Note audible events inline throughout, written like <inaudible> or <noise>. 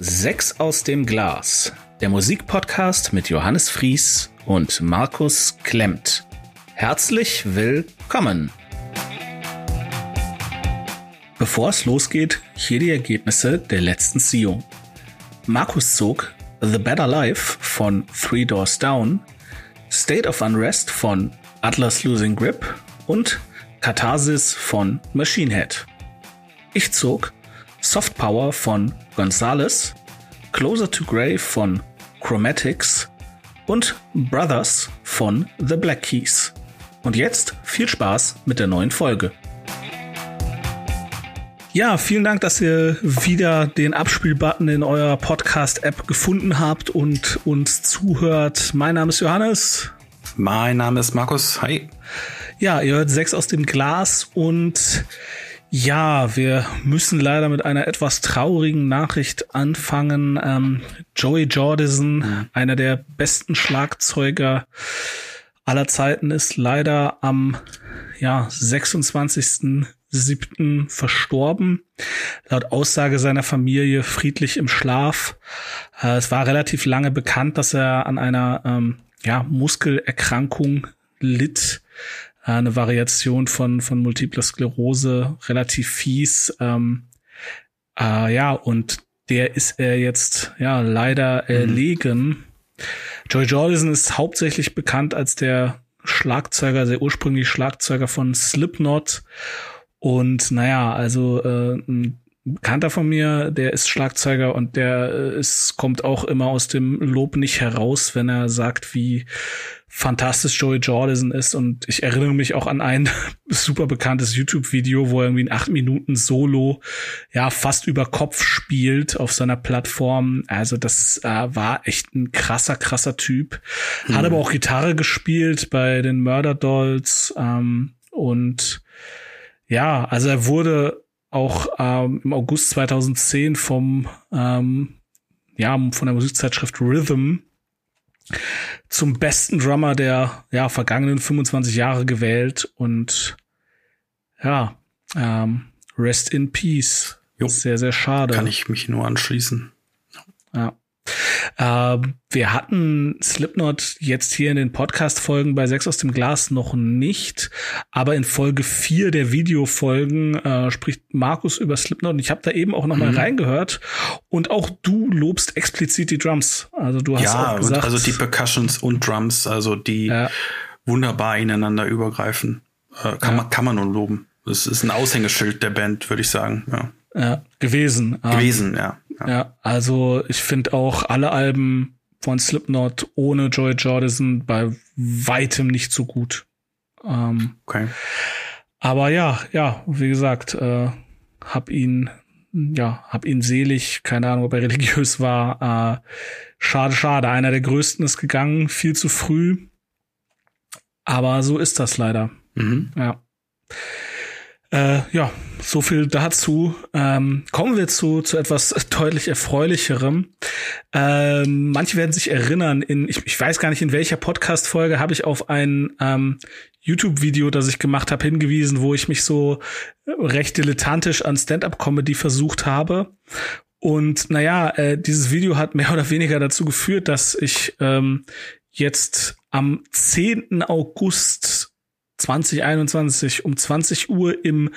Sechs aus dem Glas, der Musikpodcast mit Johannes Fries und Markus Klemmt. Herzlich willkommen. Bevor es losgeht, hier die Ergebnisse der letzten Ziehung. Markus zog The Better Life von Three Doors Down, State of Unrest von Atlas Losing Grip und Katharsis von Machine Head. Ich zog Soft Power von Gonzales, Closer to Grey von Chromatics und Brothers von The Black Keys. Und jetzt viel Spaß mit der neuen Folge. Ja, vielen Dank, dass ihr wieder den Abspielbutton in eurer Podcast-App gefunden habt und uns zuhört. Mein Name ist Johannes. Mein Name ist Markus. Hi. Ja, ihr hört sechs aus dem Glas und ja, wir müssen leider mit einer etwas traurigen Nachricht anfangen. Ähm, Joey Jordison, mhm. einer der besten Schlagzeuger aller Zeiten, ist leider am ja, 26.07. verstorben. Laut Aussage seiner Familie friedlich im Schlaf. Äh, es war relativ lange bekannt, dass er an einer ähm, ja, Muskelerkrankung litt eine Variation von, von Multipler Sklerose, relativ fies. Ähm, äh, ja, und der ist er jetzt ja leider mhm. erlegen. Joy Jordison ist hauptsächlich bekannt als der Schlagzeuger, der ursprüngliche Schlagzeuger von Slipknot. Und naja, also äh, ein Bekannter von mir, der ist Schlagzeuger und der äh, ist, kommt auch immer aus dem Lob nicht heraus, wenn er sagt, wie fantastisch Joey Jordison ist. Und ich erinnere mich auch an ein <laughs> super bekanntes YouTube-Video, wo er irgendwie in acht Minuten Solo ja fast über Kopf spielt auf seiner Plattform. Also das äh, war echt ein krasser, krasser Typ. Mhm. Hat aber auch Gitarre gespielt bei den Murder Dolls. Ähm, und ja, also er wurde auch ähm, im August 2010 vom ähm, ja von der Musikzeitschrift Rhythm zum besten Drummer der ja, vergangenen 25 Jahre gewählt und ja, ähm, Rest in Peace. Jo. Sehr, sehr schade. Kann ich mich nur anschließen. Ja. Äh, wir hatten Slipknot jetzt hier in den Podcast-Folgen bei Sechs aus dem Glas noch nicht, aber in Folge vier der Videofolgen äh, spricht Markus über Slipknot und ich habe da eben auch noch mal mhm. reingehört und auch du lobst explizit die Drums. Also du hast ja, auch gesagt, also die Percussions und Drums, also die ja. wunderbar ineinander übergreifen, äh, kann ja. man kann man nur loben. Das ist ein Aushängeschild der Band, würde ich sagen. Ja. Ja, gewesen. Gewesen, um, ja. Ja, also ich finde auch alle Alben von Slipknot ohne Joy Jordison bei weitem nicht so gut. Ähm, okay. Aber ja, ja, wie gesagt, äh, hab ihn, ja, hab ihn selig, keine Ahnung, ob er <laughs> religiös war. Äh, schade, schade. Einer der größten ist gegangen, viel zu früh. Aber so ist das leider. Mhm. Ja. Äh, ja, so viel dazu. Ähm, kommen wir zu, zu etwas <laughs> deutlich erfreulicherem. Ähm, manche werden sich erinnern, in, ich, ich weiß gar nicht, in welcher Podcast-Folge habe ich auf ein ähm, YouTube-Video, das ich gemacht habe, hingewiesen, wo ich mich so recht dilettantisch an Stand-up-Comedy versucht habe. Und naja, äh, dieses Video hat mehr <laughs> oder weniger dazu geführt, dass ich ähm, jetzt am 10. August 2021 um 20 Uhr im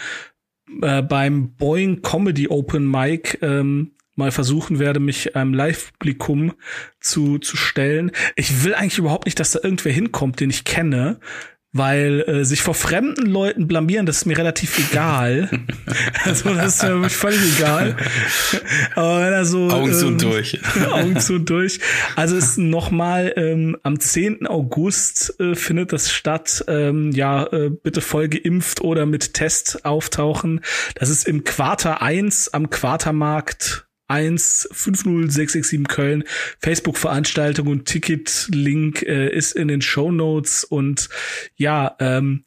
äh, beim Boeing Comedy Open Mic ähm, mal versuchen werde, mich einem Live-Publikum zu, zu stellen. Ich will eigentlich überhaupt nicht, dass da irgendwer hinkommt, den ich kenne, weil äh, sich vor fremden Leuten blamieren, das ist mir relativ egal. <laughs> also das ist mir völlig egal. Aber wenn er so Augen zu ähm, durch. <laughs> Augen zu durch. Also ist nochmal ähm, am 10. August äh, findet das statt. Ähm, ja, äh, bitte voll geimpft oder mit Test auftauchen. Das ist im Quarter 1 am Quartermarkt 50667 Köln. Facebook-Veranstaltung und Ticket-Link äh, ist in den Show Notes und ja, ähm,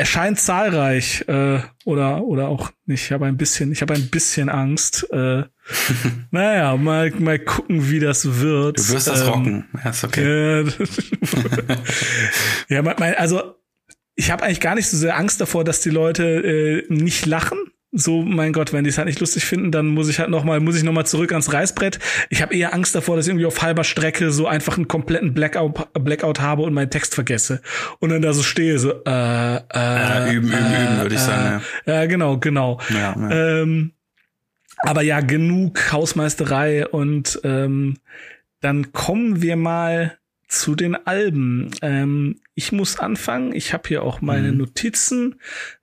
erscheint zahlreich äh, oder oder auch nicht. Ich habe ein bisschen, ich habe ein bisschen Angst. Äh, <laughs> naja, mal mal gucken, wie das wird. Du wirst das ähm, rocken. Ja, ist okay. Äh, ja, <laughs> mein, also ich habe eigentlich gar nicht so sehr Angst davor, dass die Leute äh, nicht lachen so, mein Gott, wenn die es halt nicht lustig finden, dann muss ich halt noch mal, muss ich noch mal zurück ans Reißbrett. Ich habe eher Angst davor, dass ich irgendwie auf halber Strecke so einfach einen kompletten Blackout, Blackout habe und meinen Text vergesse und dann da so stehe, so äh, äh, äh üben, üben, äh, üben, würde ich sagen. Ja, ja genau, genau. Ja, ja. Ähm, aber ja, genug Hausmeisterei und ähm, dann kommen wir mal zu den Alben. Ähm, ich muss anfangen. Ich habe hier auch meine mhm. Notizen.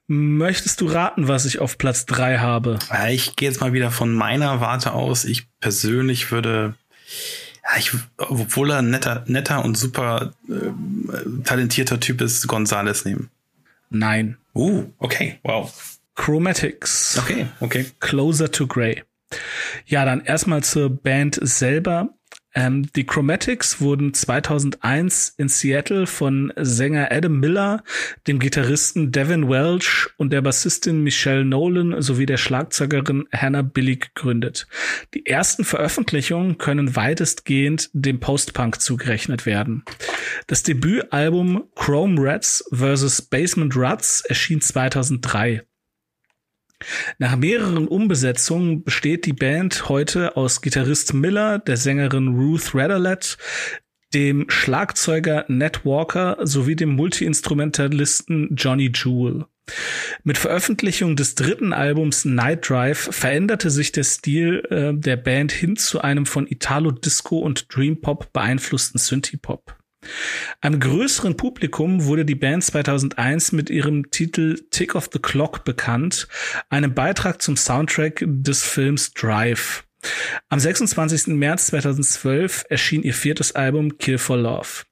Möchtest du raten, was ich auf Platz drei habe? Ich gehe jetzt mal wieder von meiner Warte aus. Ich persönlich würde, ich, obwohl er netter, netter und super äh, talentierter Typ ist, Gonzales nehmen. Nein. Uh, okay, wow. Chromatics. Okay, okay. Closer to Grey. Ja, dann erstmal zur Band selber. Ähm, die Chromatics wurden 2001 in Seattle von Sänger Adam Miller, dem Gitarristen Devin Welch und der Bassistin Michelle Nolan sowie der Schlagzeugerin Hannah Billy gegründet. Die ersten Veröffentlichungen können weitestgehend dem Post-Punk zugerechnet werden. Das Debütalbum Chrome Rats vs. Basement Ruts erschien 2003. Nach mehreren Umbesetzungen besteht die Band heute aus Gitarrist Miller, der Sängerin Ruth Radalet, dem Schlagzeuger Ned Walker sowie dem Multiinstrumentalisten Johnny Jewel. Mit Veröffentlichung des dritten Albums Night Drive veränderte sich der Stil äh, der Band hin zu einem von Italo Disco und Dream Pop beeinflussten Synthie-Pop. Einem größeren Publikum wurde die Band 2001 mit ihrem Titel Tick of the Clock bekannt, einem Beitrag zum Soundtrack des Films Drive. Am 26. März 2012 erschien ihr viertes Album Kill for Love.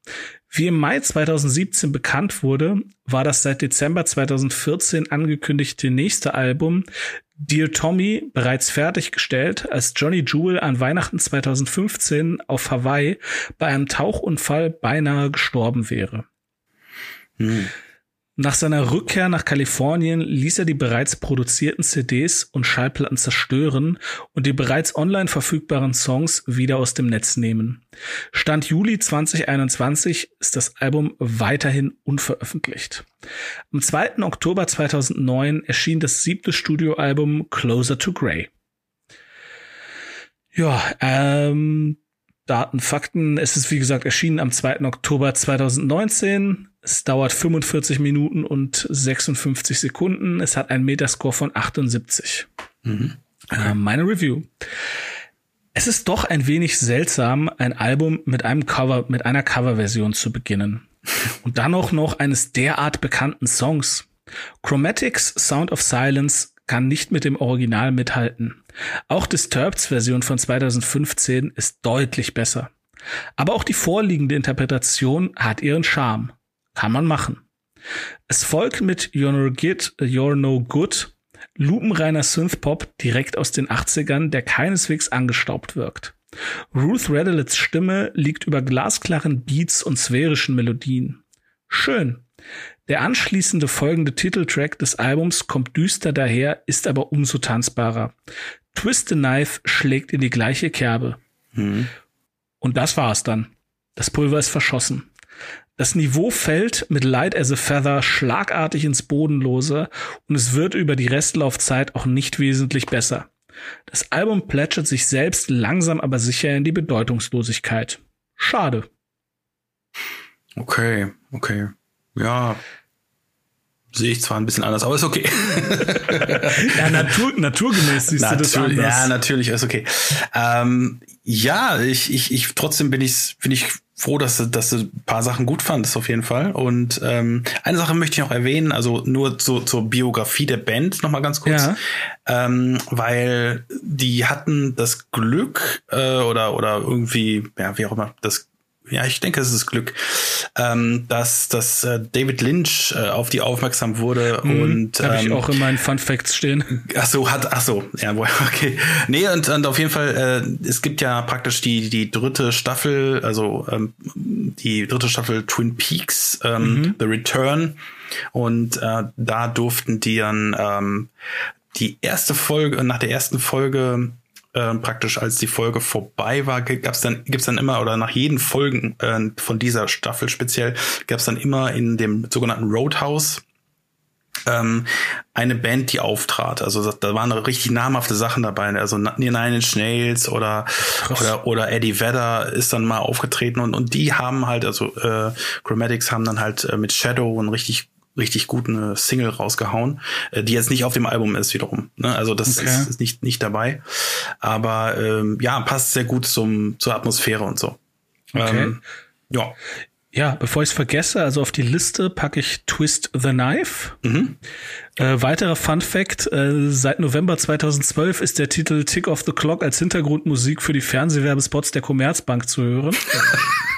Wie im Mai 2017 bekannt wurde, war das seit Dezember 2014 angekündigte nächste Album Dear Tommy bereits fertiggestellt, als Johnny Jewel an Weihnachten 2015 auf Hawaii bei einem Tauchunfall beinahe gestorben wäre. Hm. Nach seiner Rückkehr nach Kalifornien ließ er die bereits produzierten CDs und Schallplatten zerstören und die bereits online verfügbaren Songs wieder aus dem Netz nehmen. Stand Juli 2021 ist das Album weiterhin unveröffentlicht. Am 2. Oktober 2009 erschien das siebte Studioalbum Closer to Grey. Ja, ähm, Daten, Fakten. Es ist wie gesagt erschienen am 2. Oktober 2019. Es dauert 45 Minuten und 56 Sekunden. Es hat einen Metascore von 78. Mhm. Okay. Äh, meine Review. Es ist doch ein wenig seltsam, ein Album mit einem Cover, mit einer Coverversion zu beginnen. Und dann auch noch eines derart bekannten Songs. Chromatics Sound of Silence kann nicht mit dem Original mithalten. Auch Disturbeds Version von 2015 ist deutlich besser. Aber auch die vorliegende Interpretation hat ihren Charme. Kann man machen. Es folgt mit You're No Good, You're No Good lupenreiner Synthpop direkt aus den 80ern, der keineswegs angestaubt wirkt. Ruth Radilets Stimme liegt über glasklaren Beats und sphärischen Melodien. Schön. Der anschließende folgende Titeltrack des Albums kommt düster daher, ist aber umso tanzbarer. Twist the Knife schlägt in die gleiche Kerbe. Mhm. Und das war's dann. Das Pulver ist verschossen. Das Niveau fällt mit Light as a Feather schlagartig ins Bodenlose und es wird über die Restlaufzeit auch nicht wesentlich besser. Das Album plätschert sich selbst langsam aber sicher in die Bedeutungslosigkeit. Schade. Okay, okay. Ja, sehe ich zwar ein bisschen anders, aber ist okay. <laughs> ja, natur, naturgemäß siehst Natur, du das anders. Ja, natürlich, ist okay. Ähm, ja, ich, ich, ich, trotzdem bin ich, bin ich froh, dass du, dass du ein paar Sachen gut fandest, auf jeden Fall. Und ähm, eine Sache möchte ich noch erwähnen, also nur zu, zur Biografie der Band nochmal ganz kurz. Ja. Ähm, weil die hatten das Glück äh, oder, oder irgendwie, ja, wie auch immer, das ja, ich denke, es ist Glück, ähm, dass, dass äh, David Lynch äh, auf die aufmerksam wurde mhm, und habe ähm, ich auch in meinen Fun Facts stehen. Ach so, hat ach so, ja, <laughs> okay. Nee, und, und auf jeden Fall äh, es gibt ja praktisch die die dritte Staffel, also ähm, die dritte Staffel Twin Peaks ähm, mhm. The Return und äh, da durften die dann ähm, die erste Folge nach der ersten Folge äh, praktisch als die Folge vorbei war, gab's dann gibt's dann immer oder nach jeden Folgen äh, von dieser Staffel speziell gab's dann immer in dem sogenannten Roadhouse ähm, eine Band, die auftrat. Also da waren richtig namhafte Sachen dabei. Also Nine Inch Nails oder, oder, oder Eddie Vedder ist dann mal aufgetreten und, und die haben halt, also äh, Chromatics haben dann halt äh, mit Shadow ein richtig richtig gut eine Single rausgehauen, äh, die jetzt nicht auf dem Album ist wiederum. Ne? Also das okay. ist, ist, nicht nicht dabei, aber ähm, ja passt sehr gut zum zur Atmosphäre und so. Okay. Ähm, ja. Ja, bevor ich es vergesse, also auf die Liste packe ich Twist the Knife. Mhm. Äh, weiterer Fun Fact, äh, seit November 2012 ist der Titel Tick of the Clock als Hintergrundmusik für die Fernsehwerbespots der Commerzbank zu hören. <laughs>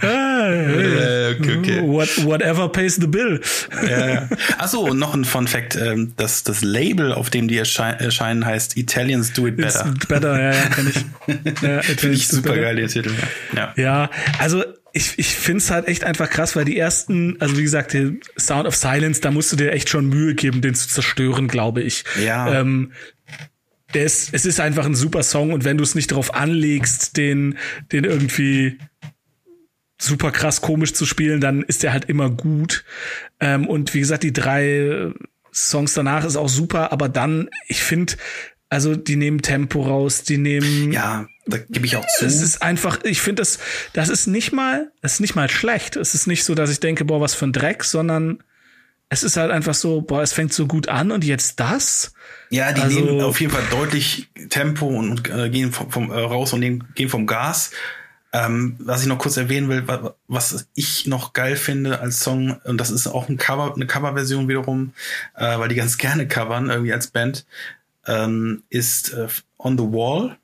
ah, okay, okay. What, whatever pays the bill. ja, Achso, und noch ein Fun Fact, ähm, das, das Label, auf dem die erscheinen, heißt Italians Do It Better. It's better, ja, ja, kenn ich. <laughs> Ja, Finde ich super geil, der Titel. Ja, ja also ich, ich finde es halt echt einfach krass, weil die ersten, also wie gesagt, der Sound of Silence, da musst du dir echt schon Mühe geben, den zu zerstören, glaube ich. Ja. Ähm, der ist, es ist einfach ein super Song und wenn du es nicht darauf anlegst, den, den irgendwie super krass komisch zu spielen, dann ist der halt immer gut. Ähm, und wie gesagt, die drei Songs danach ist auch super, aber dann, ich finde, also die nehmen Tempo raus, die nehmen. Ja, da gebe ich auch zu. Es ist einfach, ich finde das, das ist nicht mal, das ist nicht mal schlecht. Es ist nicht so, dass ich denke, boah, was für ein Dreck, sondern es ist halt einfach so, boah, es fängt so gut an und jetzt das. Ja, die also, nehmen auf jeden Fall deutlich Tempo und, und äh, gehen vom, vom äh, raus und nehmen, gehen vom Gas. Ähm, was ich noch kurz erwähnen will, was ich noch geil finde als Song, und das ist auch ein Cover, eine Coverversion wiederum, äh, weil die ganz gerne covern, irgendwie als Band, ähm, ist äh, On the Wall.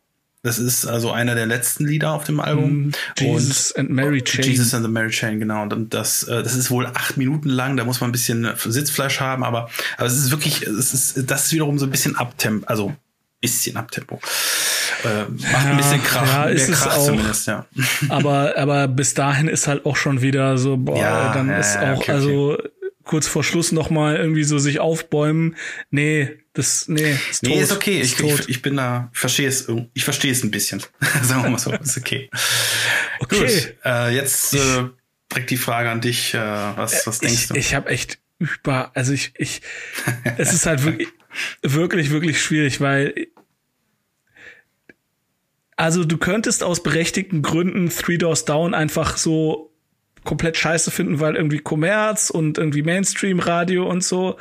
Das ist also einer der letzten Lieder auf dem Album. Mm, Jesus und, and Mary Chain. Jesus and the Mary Chain, genau. Und das, äh, das ist wohl acht Minuten lang. Da muss man ein bisschen Sitzfleisch haben, aber, aber es ist wirklich, es ist, das ist wiederum so ein bisschen Abtempo, also bisschen Abtempo. Äh, macht ja, ein bisschen Krach, ja, ist Krach auch, zumindest, ja. <laughs> Aber, aber bis dahin ist halt auch schon wieder so, boah, ja, dann ist auch, okay, also okay. kurz vor Schluss noch mal irgendwie so sich aufbäumen. Nee, das, nee, ist tot. Nee, ist okay. Ist ich, ich, ich, bin da, verstehe es, ich verstehe es ein bisschen. <laughs> Sagen wir mal so, ist okay. Okay. Gut, äh, jetzt äh, direkt die Frage an dich. Äh, was, was denkst ich, du? Ich habe echt über, also ich, ich, es ist halt wirklich, <laughs> wirklich, wirklich schwierig, weil also du könntest aus berechtigten Gründen Three Doors Down einfach so komplett scheiße finden, weil irgendwie Kommerz und irgendwie Mainstream-Radio und so.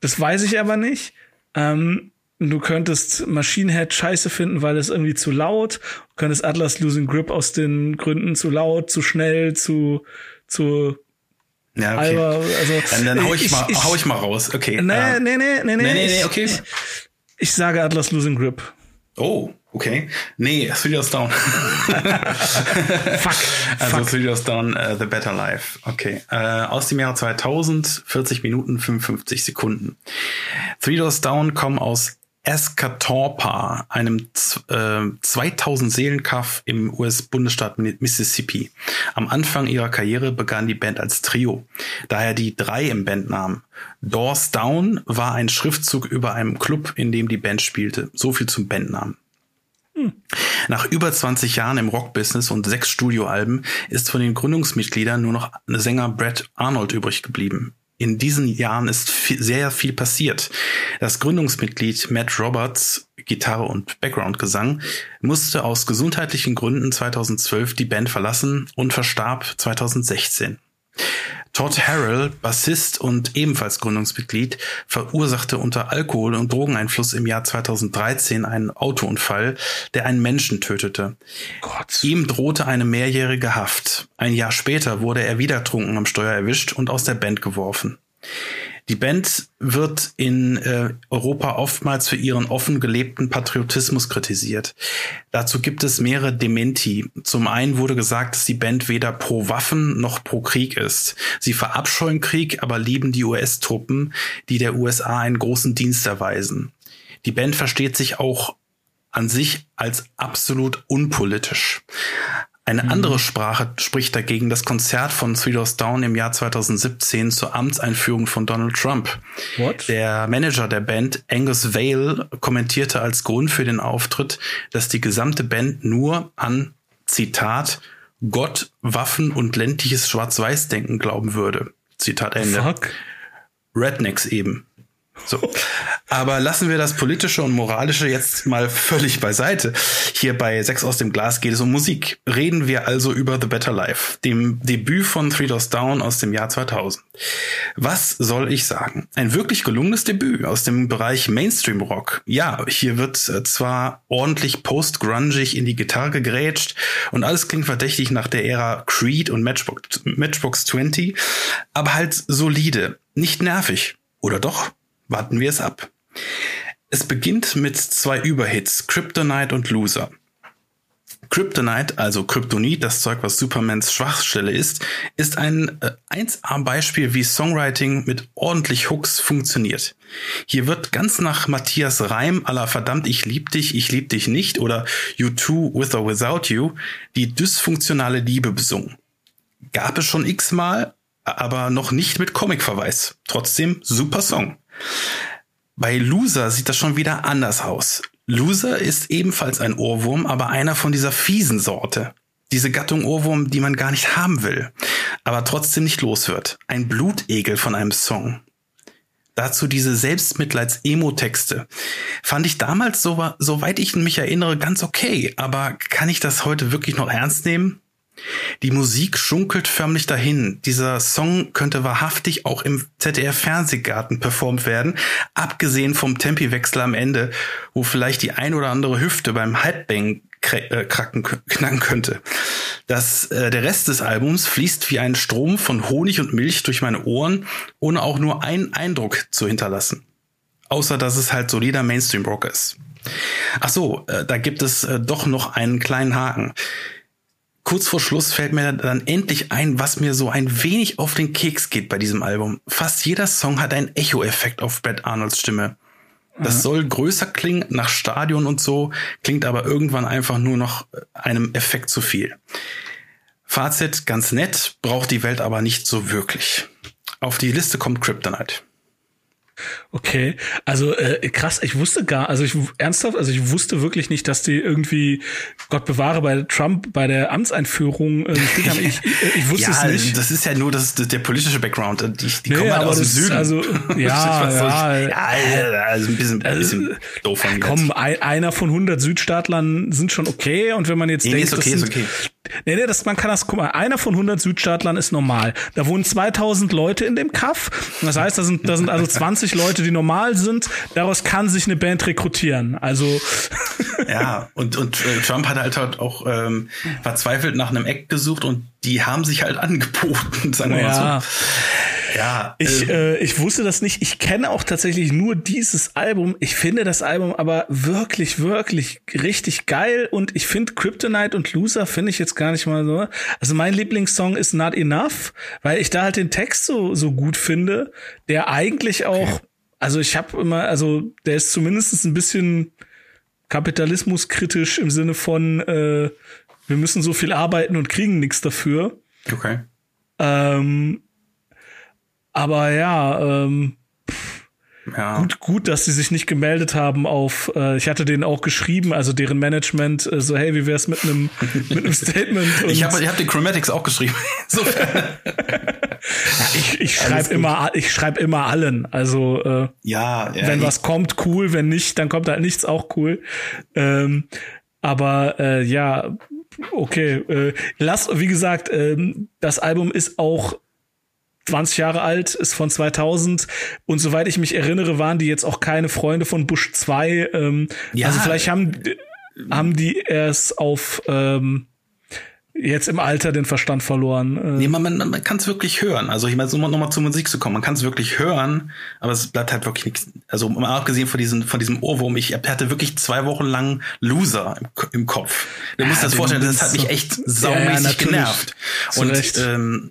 Das weiß ich aber nicht. Ähm, du könntest Machine Head scheiße finden, weil es irgendwie zu laut. Du könntest Atlas Losing Grip aus den Gründen zu laut, zu schnell, zu, zu ja, okay. Alber, also, dann, dann hau ich, ich, mal, ich, hau ich mal raus. Okay. Nee, uh, nee, nee, nee, nee, nee, nee, nee okay. Ich, ich sage Atlas Losing Grip. Oh, okay. Nee, Three Doors Down. <laughs> fuck. <laughs> Also fuck. Three Doors Down, uh, The Better Life. Okay. Uh, aus dem Jahre 2000, 40 Minuten, 55 Sekunden. Three Doors Down kommen aus Escatorpa, einem äh, 2000 Seelenkaff im US-Bundesstaat Mississippi. Am Anfang ihrer Karriere begann die Band als Trio, daher die drei im Bandnamen. Doors Down war ein Schriftzug über einem Club, in dem die Band spielte. So viel zum Bandnamen. Hm. Nach über 20 Jahren im Rockbusiness und sechs Studioalben ist von den Gründungsmitgliedern nur noch Sänger Brett Arnold übrig geblieben in diesen Jahren ist viel, sehr viel passiert. Das Gründungsmitglied Matt Roberts, Gitarre und Background-Gesang, musste aus gesundheitlichen Gründen 2012 die Band verlassen und verstarb 2016. Todd Harrell, Bassist und ebenfalls Gründungsmitglied, verursachte unter Alkohol- und Drogeneinfluss im Jahr 2013 einen Autounfall, der einen Menschen tötete. Gott. Ihm drohte eine mehrjährige Haft. Ein Jahr später wurde er wieder trunken am Steuer erwischt und aus der Band geworfen. Die Band wird in äh, Europa oftmals für ihren offen gelebten Patriotismus kritisiert. Dazu gibt es mehrere Dementi. Zum einen wurde gesagt, dass die Band weder pro Waffen noch pro Krieg ist. Sie verabscheuen Krieg, aber lieben die US-Truppen, die der USA einen großen Dienst erweisen. Die Band versteht sich auch an sich als absolut unpolitisch. Eine mhm. andere Sprache spricht dagegen das Konzert von Three Doors Down im Jahr 2017 zur Amtseinführung von Donald Trump. What? Der Manager der Band, Angus Vale, kommentierte als Grund für den Auftritt, dass die gesamte Band nur an, Zitat, Gott, Waffen und ländliches Schwarz-Weiß-Denken glauben würde. Zitat Ende. Fuck. Rednecks eben. So. Aber lassen wir das Politische und Moralische jetzt mal völlig beiseite. Hier bei Sex aus dem Glas geht es um Musik. Reden wir also über The Better Life, dem Debüt von Three Doors Down aus dem Jahr 2000. Was soll ich sagen? Ein wirklich gelungenes Debüt aus dem Bereich Mainstream Rock. Ja, hier wird äh, zwar ordentlich post-grungig in die Gitarre gegrätscht und alles klingt verdächtig nach der Ära Creed und Matchbox, Matchbox 20, aber halt solide, nicht nervig. Oder doch? Warten wir es ab. Es beginnt mit zwei Überhits, Kryptonite und Loser. Kryptonite, also Kryptonit, das Zeug, was Supermans Schwachstelle ist, ist ein äh, 1A-Beispiel, wie Songwriting mit ordentlich Hooks funktioniert. Hier wird ganz nach Matthias Reim aller verdammt, ich lieb dich, ich lieb dich nicht oder You Too With or Without You die dysfunktionale Liebe besungen. Gab es schon x-mal, aber noch nicht mit Comic-Verweis. Trotzdem super Song. Bei Loser sieht das schon wieder anders aus. Loser ist ebenfalls ein Ohrwurm, aber einer von dieser fiesen Sorte. Diese Gattung Ohrwurm, die man gar nicht haben will, aber trotzdem nicht los wird. Ein Blutegel von einem Song. Dazu diese Selbstmitleids-Emo-Texte. Fand ich damals, so, soweit ich mich erinnere, ganz okay. Aber kann ich das heute wirklich noch ernst nehmen? Die Musik schunkelt förmlich dahin. Dieser Song könnte wahrhaftig auch im ZDF-Fernsehgarten performt werden, abgesehen vom Tempiwechsel am Ende, wo vielleicht die ein oder andere Hüfte beim Headbang äh, kracken, knacken könnte. Das, äh, der Rest des Albums fließt wie ein Strom von Honig und Milch durch meine Ohren, ohne auch nur einen Eindruck zu hinterlassen. Außer dass es halt solider Mainstream-Rock ist. Ach so, äh, da gibt es äh, doch noch einen kleinen Haken kurz vor Schluss fällt mir dann endlich ein, was mir so ein wenig auf den Keks geht bei diesem Album. Fast jeder Song hat einen Echo-Effekt auf Brad Arnolds Stimme. Das mhm. soll größer klingen nach Stadion und so, klingt aber irgendwann einfach nur noch einem Effekt zu viel. Fazit, ganz nett, braucht die Welt aber nicht so wirklich. Auf die Liste kommt Kryptonite. Okay, also äh, krass, ich wusste gar, also ich ernsthaft, also ich wusste wirklich nicht, dass die irgendwie, Gott bewahre, bei Trump bei der Amtseinführung äh, gespielt haben. Ich, ich, <laughs> ich wusste ja, es nicht. Das ist ja nur das, das der politische Background. Die, die nee, kommen halt aus dem Süden. Also, <laughs> ja, ja, ja, also ein bisschen, ein bisschen also, doof von Komm, ein, einer von 100 Südstaatlern sind schon okay und wenn man jetzt nee, denkt, nee, ist okay, das sind, ist okay. Nee, nee, das, man kann das, guck mal, einer von 100 Südstaatlern ist normal. Da wohnen 2000 Leute in dem Kaff. Das heißt, da sind, da sind also 20 Leute, die normal sind. Daraus kann sich eine Band rekrutieren. Also. <laughs> Ja, und, und äh, Trump hat halt, halt auch ähm, verzweifelt nach einem Eck gesucht und die haben sich halt <laughs> angeboten, sagen wir ja. mal so. Ja. Ich, äh, äh, ich wusste das nicht. Ich kenne auch tatsächlich nur dieses Album. Ich finde das Album aber wirklich, wirklich richtig geil und ich finde Kryptonite und Loser finde ich jetzt gar nicht mal so. Also mein Lieblingssong ist Not Enough, weil ich da halt den Text so, so gut finde, der eigentlich auch, okay. also ich habe immer, also der ist zumindest ein bisschen kapitalismuskritisch im Sinne von, äh, wir müssen so viel arbeiten und kriegen nichts dafür. Okay. Ähm, aber ja, ähm, ja. Gut, gut, dass sie sich nicht gemeldet haben auf, äh, ich hatte denen auch geschrieben, also deren Management, äh, so, hey, wie wär's mit einem <laughs> mit einem Statement? ich habe ich hab den Chromatics auch geschrieben. <laughs> <laughs> ich ich schreibe immer, ich schreibe immer allen. Also äh, ja, ja wenn was kommt, cool, wenn nicht, dann kommt halt nichts auch cool. Ähm, aber äh, ja, okay. Äh, lass, wie gesagt, ähm, das Album ist auch 20 Jahre alt, ist von 2000 und soweit ich mich erinnere, waren die jetzt auch keine Freunde von Bush 2. Ähm, ja. Also vielleicht haben, haben die erst auf ähm, jetzt im Alter den Verstand verloren. Äh. Nee, man, man, man kann es wirklich hören. Also ich meine, so nochmal zur Musik zu kommen, man kann es wirklich hören, aber es bleibt halt wirklich nichts. Also mal abgesehen von diesem, von diesem Ohrwurm, ich hatte wirklich zwei Wochen lang Loser im, im Kopf. Du ja, musst das vorstellen, das hat mich echt saumäßig ja, ja, genervt. Und ähm,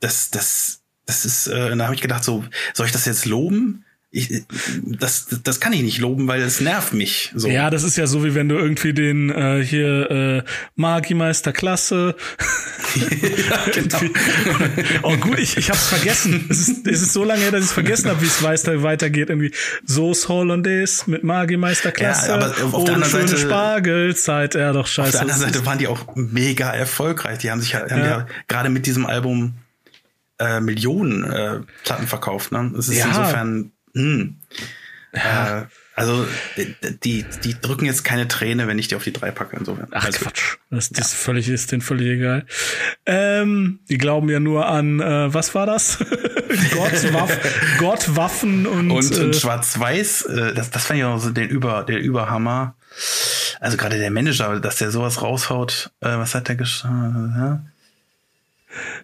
das, das, das ist, äh, da habe ich gedacht, so, soll ich das jetzt loben? Ich, das, das kann ich nicht loben, weil es nervt mich. So. Ja, das ist ja so, wie wenn du irgendwie den äh, hier äh, Magiemeister Klasse. ja, <laughs> genau. oh gut, ich, ich hab's vergessen. Es ist, es ist so lange her, dass ich vergessen habe, wie es weiter, weitergeht. Irgendwie Sauce Hollandaise mit Magiemeister Klasse. Ja, aber auf oh, der anderen Seite Spargelzeit. Ja, doch scheiße. Auf der anderen Seite waren die auch mega erfolgreich. Die haben sich ja, haben ja. ja gerade mit diesem Album äh, Millionen äh, Platten verkauft. Ne? Es ist ja. insofern, hm, ja. äh, also die, die drücken jetzt keine Träne, ich die auf die drei packe. Insofern. Ach also, Quatsch, das, das ja. völlig ist denen völlig egal. Ähm, die glauben ja nur an, äh, was war das? <laughs> Gott, Waff, Gott, Waffen und und, äh, und Schwarz-Weiß. Äh, das, das fand ich auch so den über der Überhammer. Also gerade der Manager, dass der sowas raushaut. Äh, was hat der geschrieben? Ja?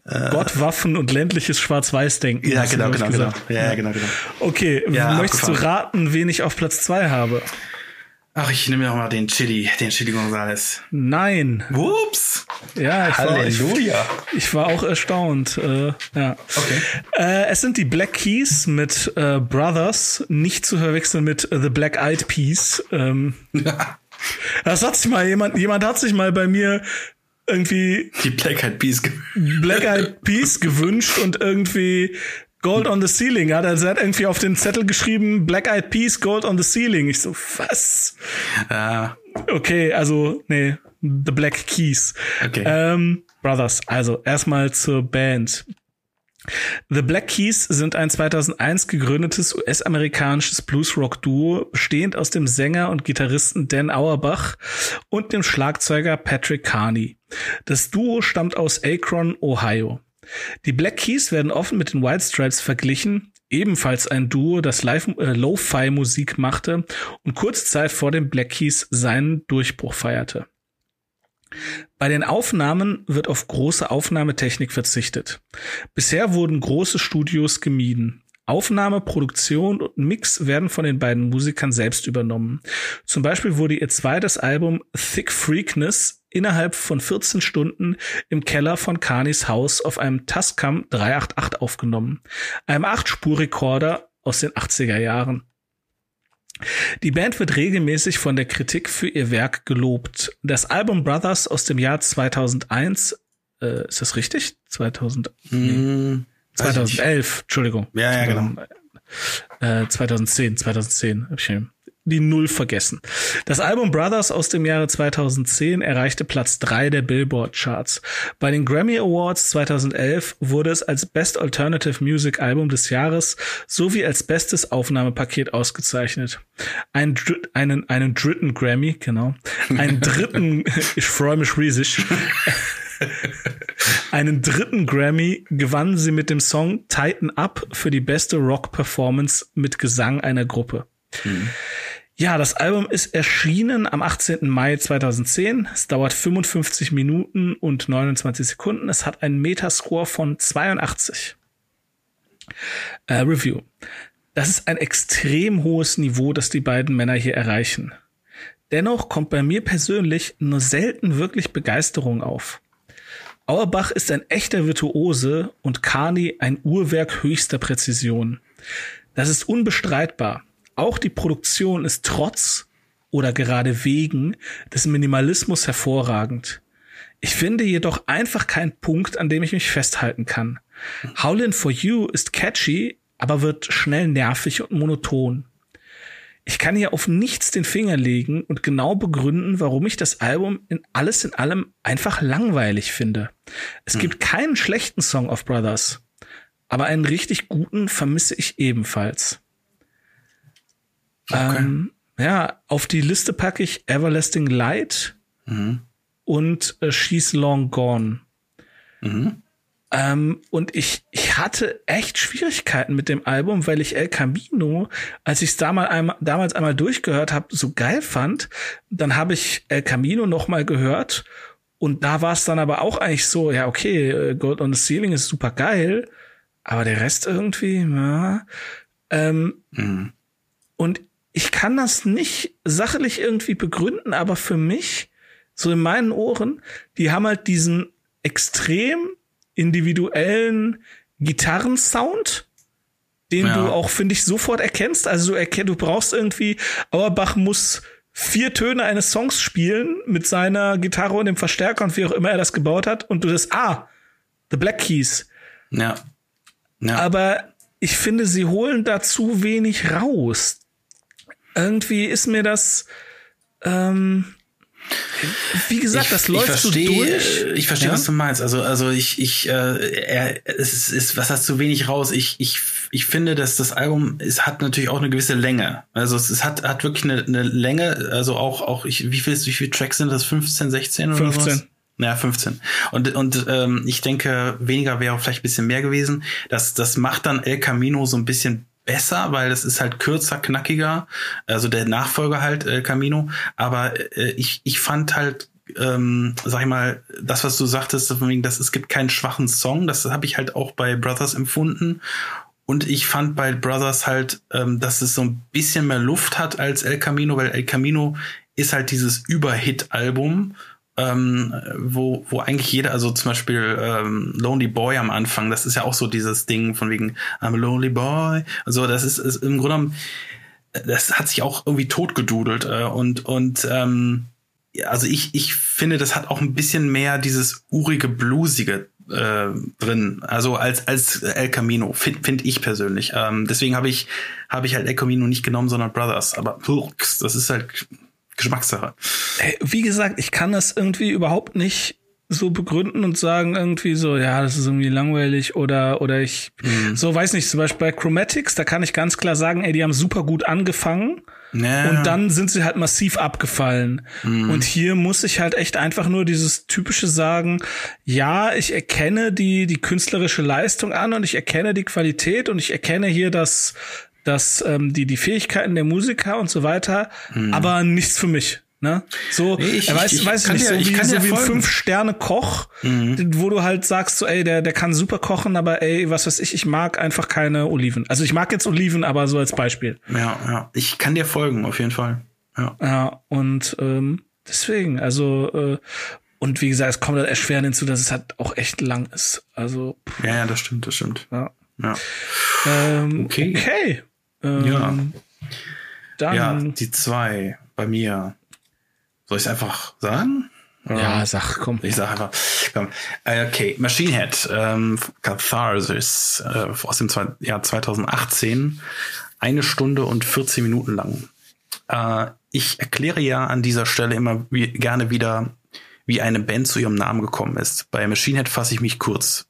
Äh, Gott, Waffen und ländliches Schwarz-Weiß-Denken. Ja, genau, genau, genau. Ja, genau, genau. Okay, ja, möchtest abgefahren. du raten, wen ich auf Platz zwei habe? Ach, ich nehme noch mal den Chili, den Chili Gonzales. Nein. Ups. Ja, ich Halleluja. War, ich, ich war auch erstaunt. Äh, ja. Okay. Äh, es sind die Black Keys mit äh, Brothers, nicht zu verwechseln mit The Black Eyed Peas. Ähm, <laughs> das hat sich mal jemand, jemand hat sich mal bei mir irgendwie die Black Eyed Peas Black Eyed <laughs> Peas gewünscht und irgendwie Gold on the Ceiling hat. Also er hat irgendwie auf den Zettel geschrieben Black Eyed Peas Gold on the Ceiling. Ich so, was? Ja. Okay, also, nee, The Black Keys. Okay. Ähm, Brothers, also erstmal zur Band. The Black Keys sind ein 2001 gegründetes US-amerikanisches Blues-Rock-Duo, bestehend aus dem Sänger und Gitarristen Dan Auerbach und dem Schlagzeuger Patrick Carney. Das Duo stammt aus Akron, Ohio. Die Black Keys werden offen mit den White Stripes verglichen, ebenfalls ein Duo, das Live äh, Lo-Fi-Musik machte und kurze Zeit vor den Black Keys seinen Durchbruch feierte. Bei den Aufnahmen wird auf große Aufnahmetechnik verzichtet. Bisher wurden große Studios gemieden. Aufnahme, Produktion und Mix werden von den beiden Musikern selbst übernommen. Zum Beispiel wurde ihr zweites Album Thick Freakness innerhalb von 14 Stunden im Keller von Kanis Haus auf einem Tascam 388 aufgenommen, einem 8-Spur-Rekorder aus den 80er Jahren. Die Band wird regelmäßig von der Kritik für ihr Werk gelobt. Das Album Brothers aus dem Jahr 2001, äh, ist das richtig? 2000, nee, 2011, Entschuldigung. Ja, ja, genau. Äh, 2010, 2010, hab ich die Null vergessen. Das Album Brothers aus dem Jahre 2010 erreichte Platz drei der Billboard-Charts. Bei den Grammy Awards 2011 wurde es als Best Alternative Music Album des Jahres sowie als bestes Aufnahmepaket ausgezeichnet. Ein, einen, einen dritten Grammy, genau. Einen <laughs> dritten, ich freue mich riesig. Einen dritten Grammy gewann sie mit dem Song Tighten Up für die beste Rock-Performance mit Gesang einer Gruppe. Mhm. Ja, das Album ist erschienen am 18. Mai 2010. Es dauert 55 Minuten und 29 Sekunden. Es hat einen Metascore von 82. Äh, Review. Das ist ein extrem hohes Niveau, das die beiden Männer hier erreichen. Dennoch kommt bei mir persönlich nur selten wirklich Begeisterung auf. Auerbach ist ein echter Virtuose und Kani ein Uhrwerk höchster Präzision. Das ist unbestreitbar. Auch die Produktion ist trotz oder gerade wegen des Minimalismus hervorragend. Ich finde jedoch einfach keinen Punkt, an dem ich mich festhalten kann. Howlin' for You ist catchy, aber wird schnell nervig und monoton. Ich kann hier auf nichts den Finger legen und genau begründen, warum ich das Album in alles in allem einfach langweilig finde. Es hm. gibt keinen schlechten Song of Brothers, aber einen richtig guten vermisse ich ebenfalls. Okay. Ähm, ja, auf die Liste packe ich Everlasting Light mhm. und äh, She's Long Gone. Mhm. Ähm, und ich, ich hatte echt Schwierigkeiten mit dem Album, weil ich El Camino, als ich es damals einmal, damals einmal durchgehört habe, so geil fand. Dann habe ich El Camino noch mal gehört und da war es dann aber auch eigentlich so, ja okay, äh, Gold on the Ceiling ist super geil, aber der Rest irgendwie, ja. Ähm, mhm. Und ich kann das nicht sachlich irgendwie begründen, aber für mich, so in meinen Ohren, die haben halt diesen extrem individuellen Gitarrensound, den ja. du auch, finde ich, sofort erkennst. Also du erkennst, du brauchst irgendwie, Auerbach muss vier Töne eines Songs spielen mit seiner Gitarre und dem Verstärker und wie auch immer er das gebaut hat und du das, ah, The Black Keys. Ja. ja. Aber ich finde, sie holen da zu wenig raus irgendwie ist mir das, ähm, Wie gesagt, das läuft versteh, so durch. Ich verstehe, Ja? was du meinst. Also, also ich, ich, äh, er, es ist, ist, was hast zu wenig raus? Ich, ich, ich finde, dass das Album, es hat natürlich auch eine gewisse Länge. Also es, es hat, hat wirklich eine, eine Länge. Also auch, auch, ich, wie viel, wie viele Tracks sind das? 15, 16 oder 15. was? Ja, 15. Und, und ähm, ich denke, weniger wäre vielleicht ein bisschen mehr gewesen. Das, das macht dann El Camino so ein bisschen besser, weil das ist halt kürzer, knackiger. Also der Nachfolger halt El Camino. Aber äh, ich, ich fand halt, ähm, sag ich mal, das, was du sagtest, von wegen, dass es gibt keinen schwachen Song. Das habe ich halt auch bei Brothers empfunden. Und ich fand bei Brothers halt, ähm, dass es so ein bisschen mehr Luft hat als El Camino, weil El Camino ist halt dieses Überhit-Album, ähm, wo, wo eigentlich jeder, also zum Beispiel ähm, Lonely Boy am Anfang, das ist ja auch so dieses Ding von wegen I'm a Lonely Boy. Also das ist, ist im Grunde genommen, das hat sich auch irgendwie totgedudelt äh, und und ähm, also ich ich finde, das hat auch ein bisschen mehr dieses urige bluesige äh, drin, also als als El Camino finde find ich persönlich. Ähm, deswegen habe ich habe ich halt El Camino nicht genommen, sondern Brothers. Aber das ist halt Geschmackssache. Wie gesagt, ich kann das irgendwie überhaupt nicht so begründen und sagen irgendwie so, ja, das ist irgendwie langweilig oder oder ich so weiß nicht, zum Beispiel bei Chromatics, da kann ich ganz klar sagen, ey, die haben super gut angefangen Ja. und dann sind sie halt massiv abgefallen. Und hier muss ich halt echt einfach nur dieses typische sagen, ja, ich erkenne die, die künstlerische Leistung an und ich erkenne die Qualität und ich erkenne hier das, das, ähm, die, die Fähigkeiten der Musiker und so weiter, aber nichts für mich. Ne? So, Nee, ich- er weiß, ich- weiß ich kann nicht, dir- so wie, so wie ein. Fünf-Sterne-Koch, wo du halt sagst, so, ey, der, der kann super kochen, aber ey, was weiß ich, ich mag einfach keine Oliven. Also ich mag jetzt Oliven, aber so als Beispiel. Ja, ja. Ich kann dir folgen, auf jeden Fall. Ja. Ja, und ähm, deswegen, also, äh, und wie gesagt, es kommt halt erschwerend hinzu, dass es halt auch echt lang ist. Also, pff, Ja, ja, das stimmt, das stimmt. ja. Ja. Ähm, Okay. okay. Ähm, Ja. Dann, Ja, ja, die zwei bei mir. Soll ich es einfach sagen? Oder? sag, komm. Ich sage einfach, komm. Äh, okay, Machine Head, ähm, Catharsis äh, aus dem zwei, Jahr 2018, eine Stunde und 14 Minuten lang. Äh, ich erkläre ja an dieser Stelle immer wie, gerne wieder, wie eine Band zu ihrem Namen gekommen ist. Bei Machine Head fasse ich mich kurz.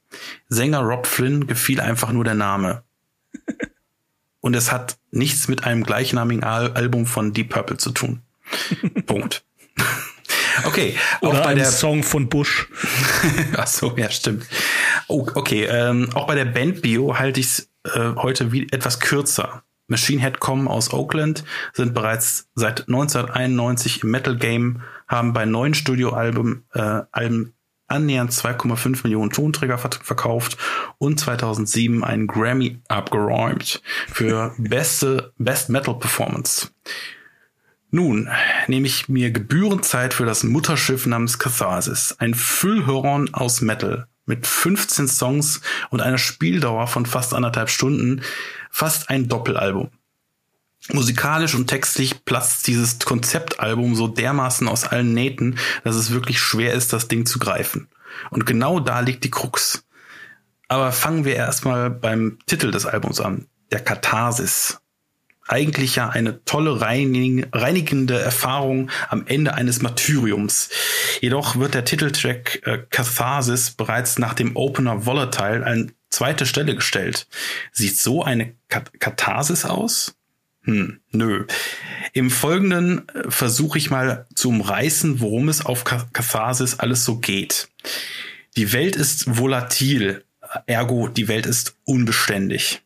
Sänger Rob Flynn gefiel einfach nur der Name. <laughs> Und es hat nichts mit einem gleichnamigen Al Album von Deep Purple zu tun. <laughs> Punkt. <laughs> Okay, auch Oder bei ein der Song von Bush. <laughs> Ach so, ja, stimmt. Oh, okay, ähm, auch bei der Bandbio halte ich es äh, heute wie etwas kürzer. Machine Head kommen aus Oakland, sind bereits seit 1991 im Metal Game, haben bei neun Studioalben äh, Alben annähernd 2,5 Millionen Tonträger ver verkauft und 2007 einen Grammy abgeräumt für <laughs> beste Best Metal Performance. Nun nehme ich mir gebührend Zeit für das Mutterschiff namens Catharsis, ein Füllhorn aus Metal mit 15 Songs und einer Spieldauer von fast anderthalb Stunden, fast ein Doppelalbum. Musikalisch und textlich platzt dieses Konzeptalbum so dermaßen aus allen Nähten, dass es wirklich schwer ist, das Ding zu greifen. Und genau da liegt die Krux. Aber fangen wir erstmal beim Titel des Albums an, der Katharsis eigentlich ja eine tolle reinig reinigende Erfahrung am Ende eines Martyriums. Jedoch wird der Titeltrack äh, Catharsis bereits nach dem Opener Volatile an zweite Stelle gestellt. Sieht so eine Kat Katharsis aus? Hm, nö. Im Folgenden äh, versuche ich mal zu umreißen, worum es auf Ka- Katharsis alles so geht. Die Welt ist volatil, ergo die Welt ist unbeständig.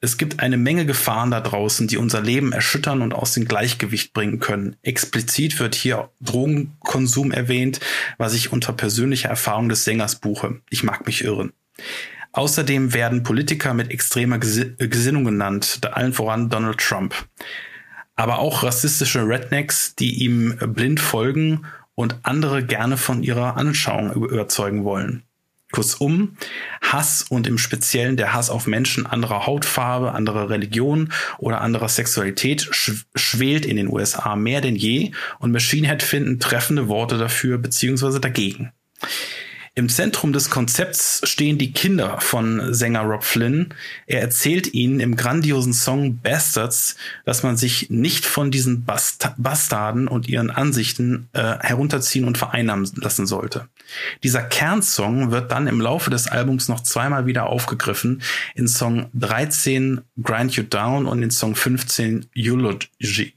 Es gibt eine Menge Gefahren da draußen, die unser Leben erschüttern und aus dem Gleichgewicht bringen können. Explizit wird hier Drogenkonsum erwähnt, was ich unter persönlicher Erfahrung des Sängers buche. Ich mag mich irren. Außerdem werden Politiker mit extremer Gesi- Gesinnung genannt, allen voran Donald Trump. Aber auch rassistische Rednecks, die ihm blind folgen und andere gerne von ihrer Anschauung überzeugen wollen. Kurzum, Hass und im Speziellen der Hass auf Menschen anderer Hautfarbe, anderer Religion oder anderer Sexualität sch schwelt in den USA mehr denn je und Machine Head finden treffende Worte dafür beziehungsweise dagegen. Im Zentrum des Konzepts stehen die Kinder von Sänger Rob Flynn. Er erzählt ihnen im grandiosen Song Bastards, dass man sich nicht von diesen Bast Bastarden und ihren Ansichten äh, herunterziehen und vereinnahmen lassen sollte. Dieser Kernsong wird dann im Laufe des Albums noch zweimal wieder aufgegriffen in Song 13 Grind You Down und in Song 15 Eulogy.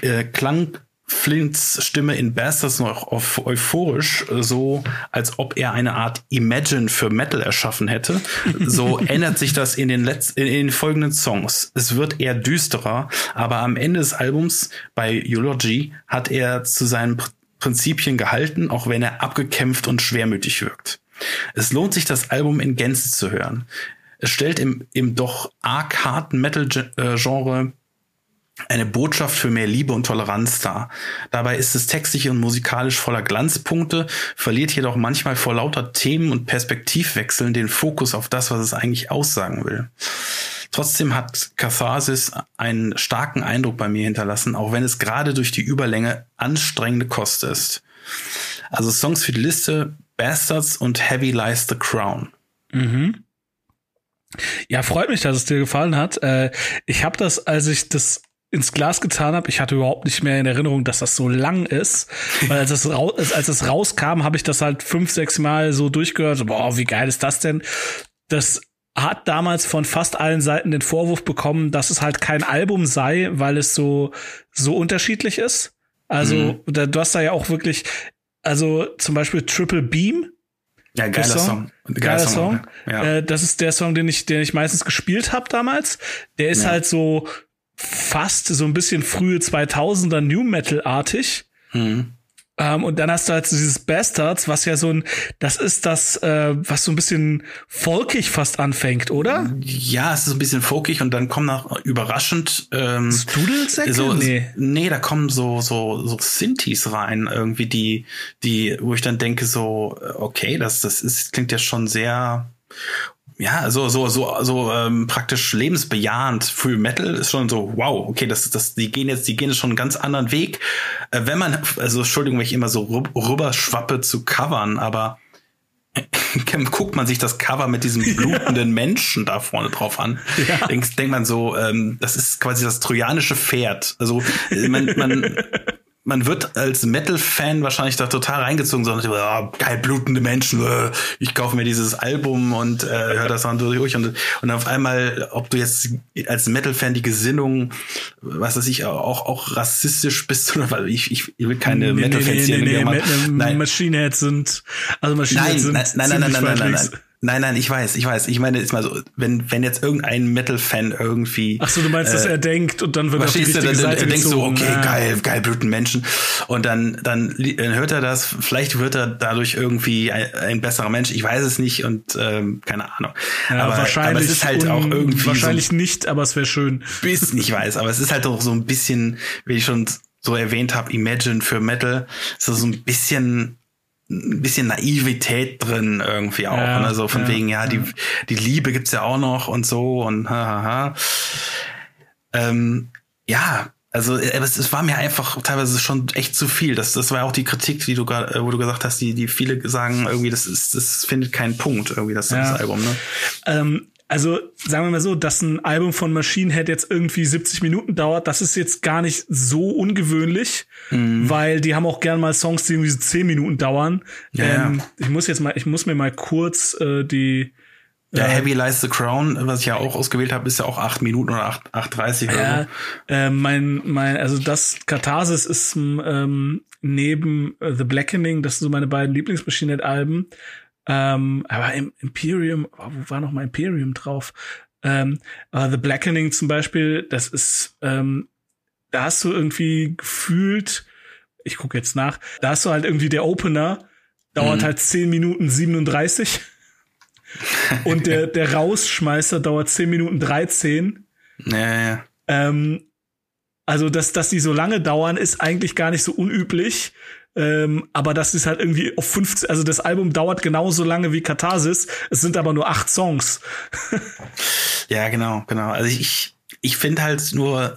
Äh, klang Flints Stimme in Bastards noch euphorisch, so als ob er eine Art Imagine für Metal erschaffen hätte. So <laughs> ändert sich das in den letzten, in den folgenden Songs. Es wird eher düsterer, aber am Ende des Albums bei Eulogy hat er zu seinen Prinzipien gehalten, auch wenn er abgekämpft und schwermütig wirkt. Es lohnt sich, das Album in Gänze zu hören. Es stellt im, im doch arg harten Metal-Genre eine Botschaft für mehr Liebe und Toleranz dar. Dabei ist es textlich und musikalisch voller Glanzpunkte, verliert jedoch manchmal vor lauter Themen und Perspektivwechseln den Fokus auf das, was es eigentlich aussagen will. Trotzdem hat Catharsis einen starken Eindruck bei mir hinterlassen, auch wenn es gerade durch die Überlänge anstrengende Kost ist. Also Songs für die Liste Bastards und Heavy Lies the Crown. Mhm. Ja, freut mich, dass es dir gefallen hat. Äh, ich habe das, als ich das ins Glas getan habe, ich hatte überhaupt nicht mehr in Erinnerung, dass das so lang ist. Weil als es, raus, als es rauskam, habe ich das halt fünf, sechs Mal so durchgehört. Boah, wie geil ist das denn? Das hat damals von fast allen Seiten den Vorwurf bekommen, dass es halt kein Album sei, weil es so, so unterschiedlich ist. Also, mhm. da, du hast da ja auch wirklich, also zum Beispiel Triple Beam. Ja, geiler Song. Song. Geiler, geiler Song. Song. Ja. Äh, das ist der Song, den ich, den ich meistens gespielt habe damals. Der ist ja. halt so fast so ein bisschen frühe 2000er New Metal artig. Mhm. Ähm, und dann hast du halt so dieses Bastards, was ja so ein, das ist das, äh, was so ein bisschen folkig fast anfängt, oder? Ja, es ist ein bisschen folkig und dann kommen noch überraschend ähm, Studelsäcke? So, nee. nee, da kommen so so so Synthes rein, irgendwie die die, wo ich dann denke so, okay, das das ist klingt ja schon sehr ja, so, so, so, so ähm, praktisch lebensbejahend Free Metal ist schon so, wow, okay, das, das, die gehen jetzt, die gehen jetzt schon einen ganz anderen Weg. Äh, wenn man, also Entschuldigung, wenn ich immer so rüber schwappe zu covern, aber <laughs> guckt man sich das Cover mit diesem <laughs> blutenden ja. Menschen da vorne drauf an, ja. denkt, denkt man so, ähm, das ist quasi das trojanische Pferd. Also man, man <laughs> man wird als Metal-Fan wahrscheinlich da total reingezogen, sondern oh, geil blutende Menschen, äh, ich kaufe mir dieses Album und äh, höre das dann durch und, und auf einmal, ob du jetzt als Metal-Fan die Gesinnung, was weiß ich, auch auch rassistisch bist oder weil ich, ich, will keine nee, Metal-Fans nee, nee, hier nee, nee, nee, Machine Heads sind also Machine Heads sind nein, nein, nein, nein, nein, nein, nein, nein. Nein, nein, ich weiß, ich weiß. Ich meine jetzt mal so, wenn wenn jetzt irgendein Metal-Fan irgendwie. Ach so, du meinst, äh, dass er denkt und dann wird er auf die richtige dann, Seite dann denkst du, okay, ja. geil, geil bluten Menschen. Und dann, dann dann hört er das. Vielleicht wird er dadurch irgendwie ein, ein besserer Mensch. Ich weiß es nicht und ähm, keine Ahnung. Ja, aber wahrscheinlich aber es ist halt auch irgendwie wahrscheinlich so nicht, aber es wäre schön. Bisschen, ich weiß, aber es ist halt auch so ein bisschen, wie ich schon so erwähnt habe, Imagine für Metal, so so ein bisschen ein bisschen Naivität drin irgendwie auch. Ja, ne? So von ja, wegen, ja, die, die Liebe gibt's ja auch noch und so und hahaha. Ähm, ja, also äh, es, es war mir einfach teilweise schon echt zu viel. Das, das war auch die Kritik, die du wo du gesagt hast, die, die viele sagen irgendwie, das ist, das findet keinen Punkt irgendwie, das, ja. das Album. Ne? Ähm, also sagen wir mal so, dass ein Album von Machine Head jetzt irgendwie 70 Minuten dauert, das ist jetzt gar nicht so ungewöhnlich, mhm. weil die haben auch gern mal Songs, die irgendwie so 10 Minuten dauern. Ja, ähm. Ich muss jetzt mal, ich muss mir mal kurz äh, die ja, Heavy Lies the Crown, was ich ja auch ausgewählt habe, ist ja auch 8 Minuten oder 8, 8,30 oder ja, so. Äh, mein, mein, also das Katharsis ist ähm, neben äh, The Blackening, das sind so meine beiden Lieblingsmachine Head Alben, ähm, aber im Imperium, wo war noch mal Imperium drauf? Ähm, uh, The Blackening zum Beispiel, das ist, ähm, da hast du irgendwie gefühlt, ich gucke jetzt nach, da hast du halt irgendwie der Opener, dauert mhm. halt 10 Minuten 37 <laughs> und der, der Rausschmeißer dauert 10 Minuten 13. Ja, ja. Ähm, also, dass, dass die so lange dauern, ist eigentlich gar nicht so unüblich. Ähm, aber das ist halt irgendwie auf 15, also das Album dauert genauso lange wie Katharsis. Es sind aber nur acht Songs. ja, genau, genau. Also ich, ich finde halt nur,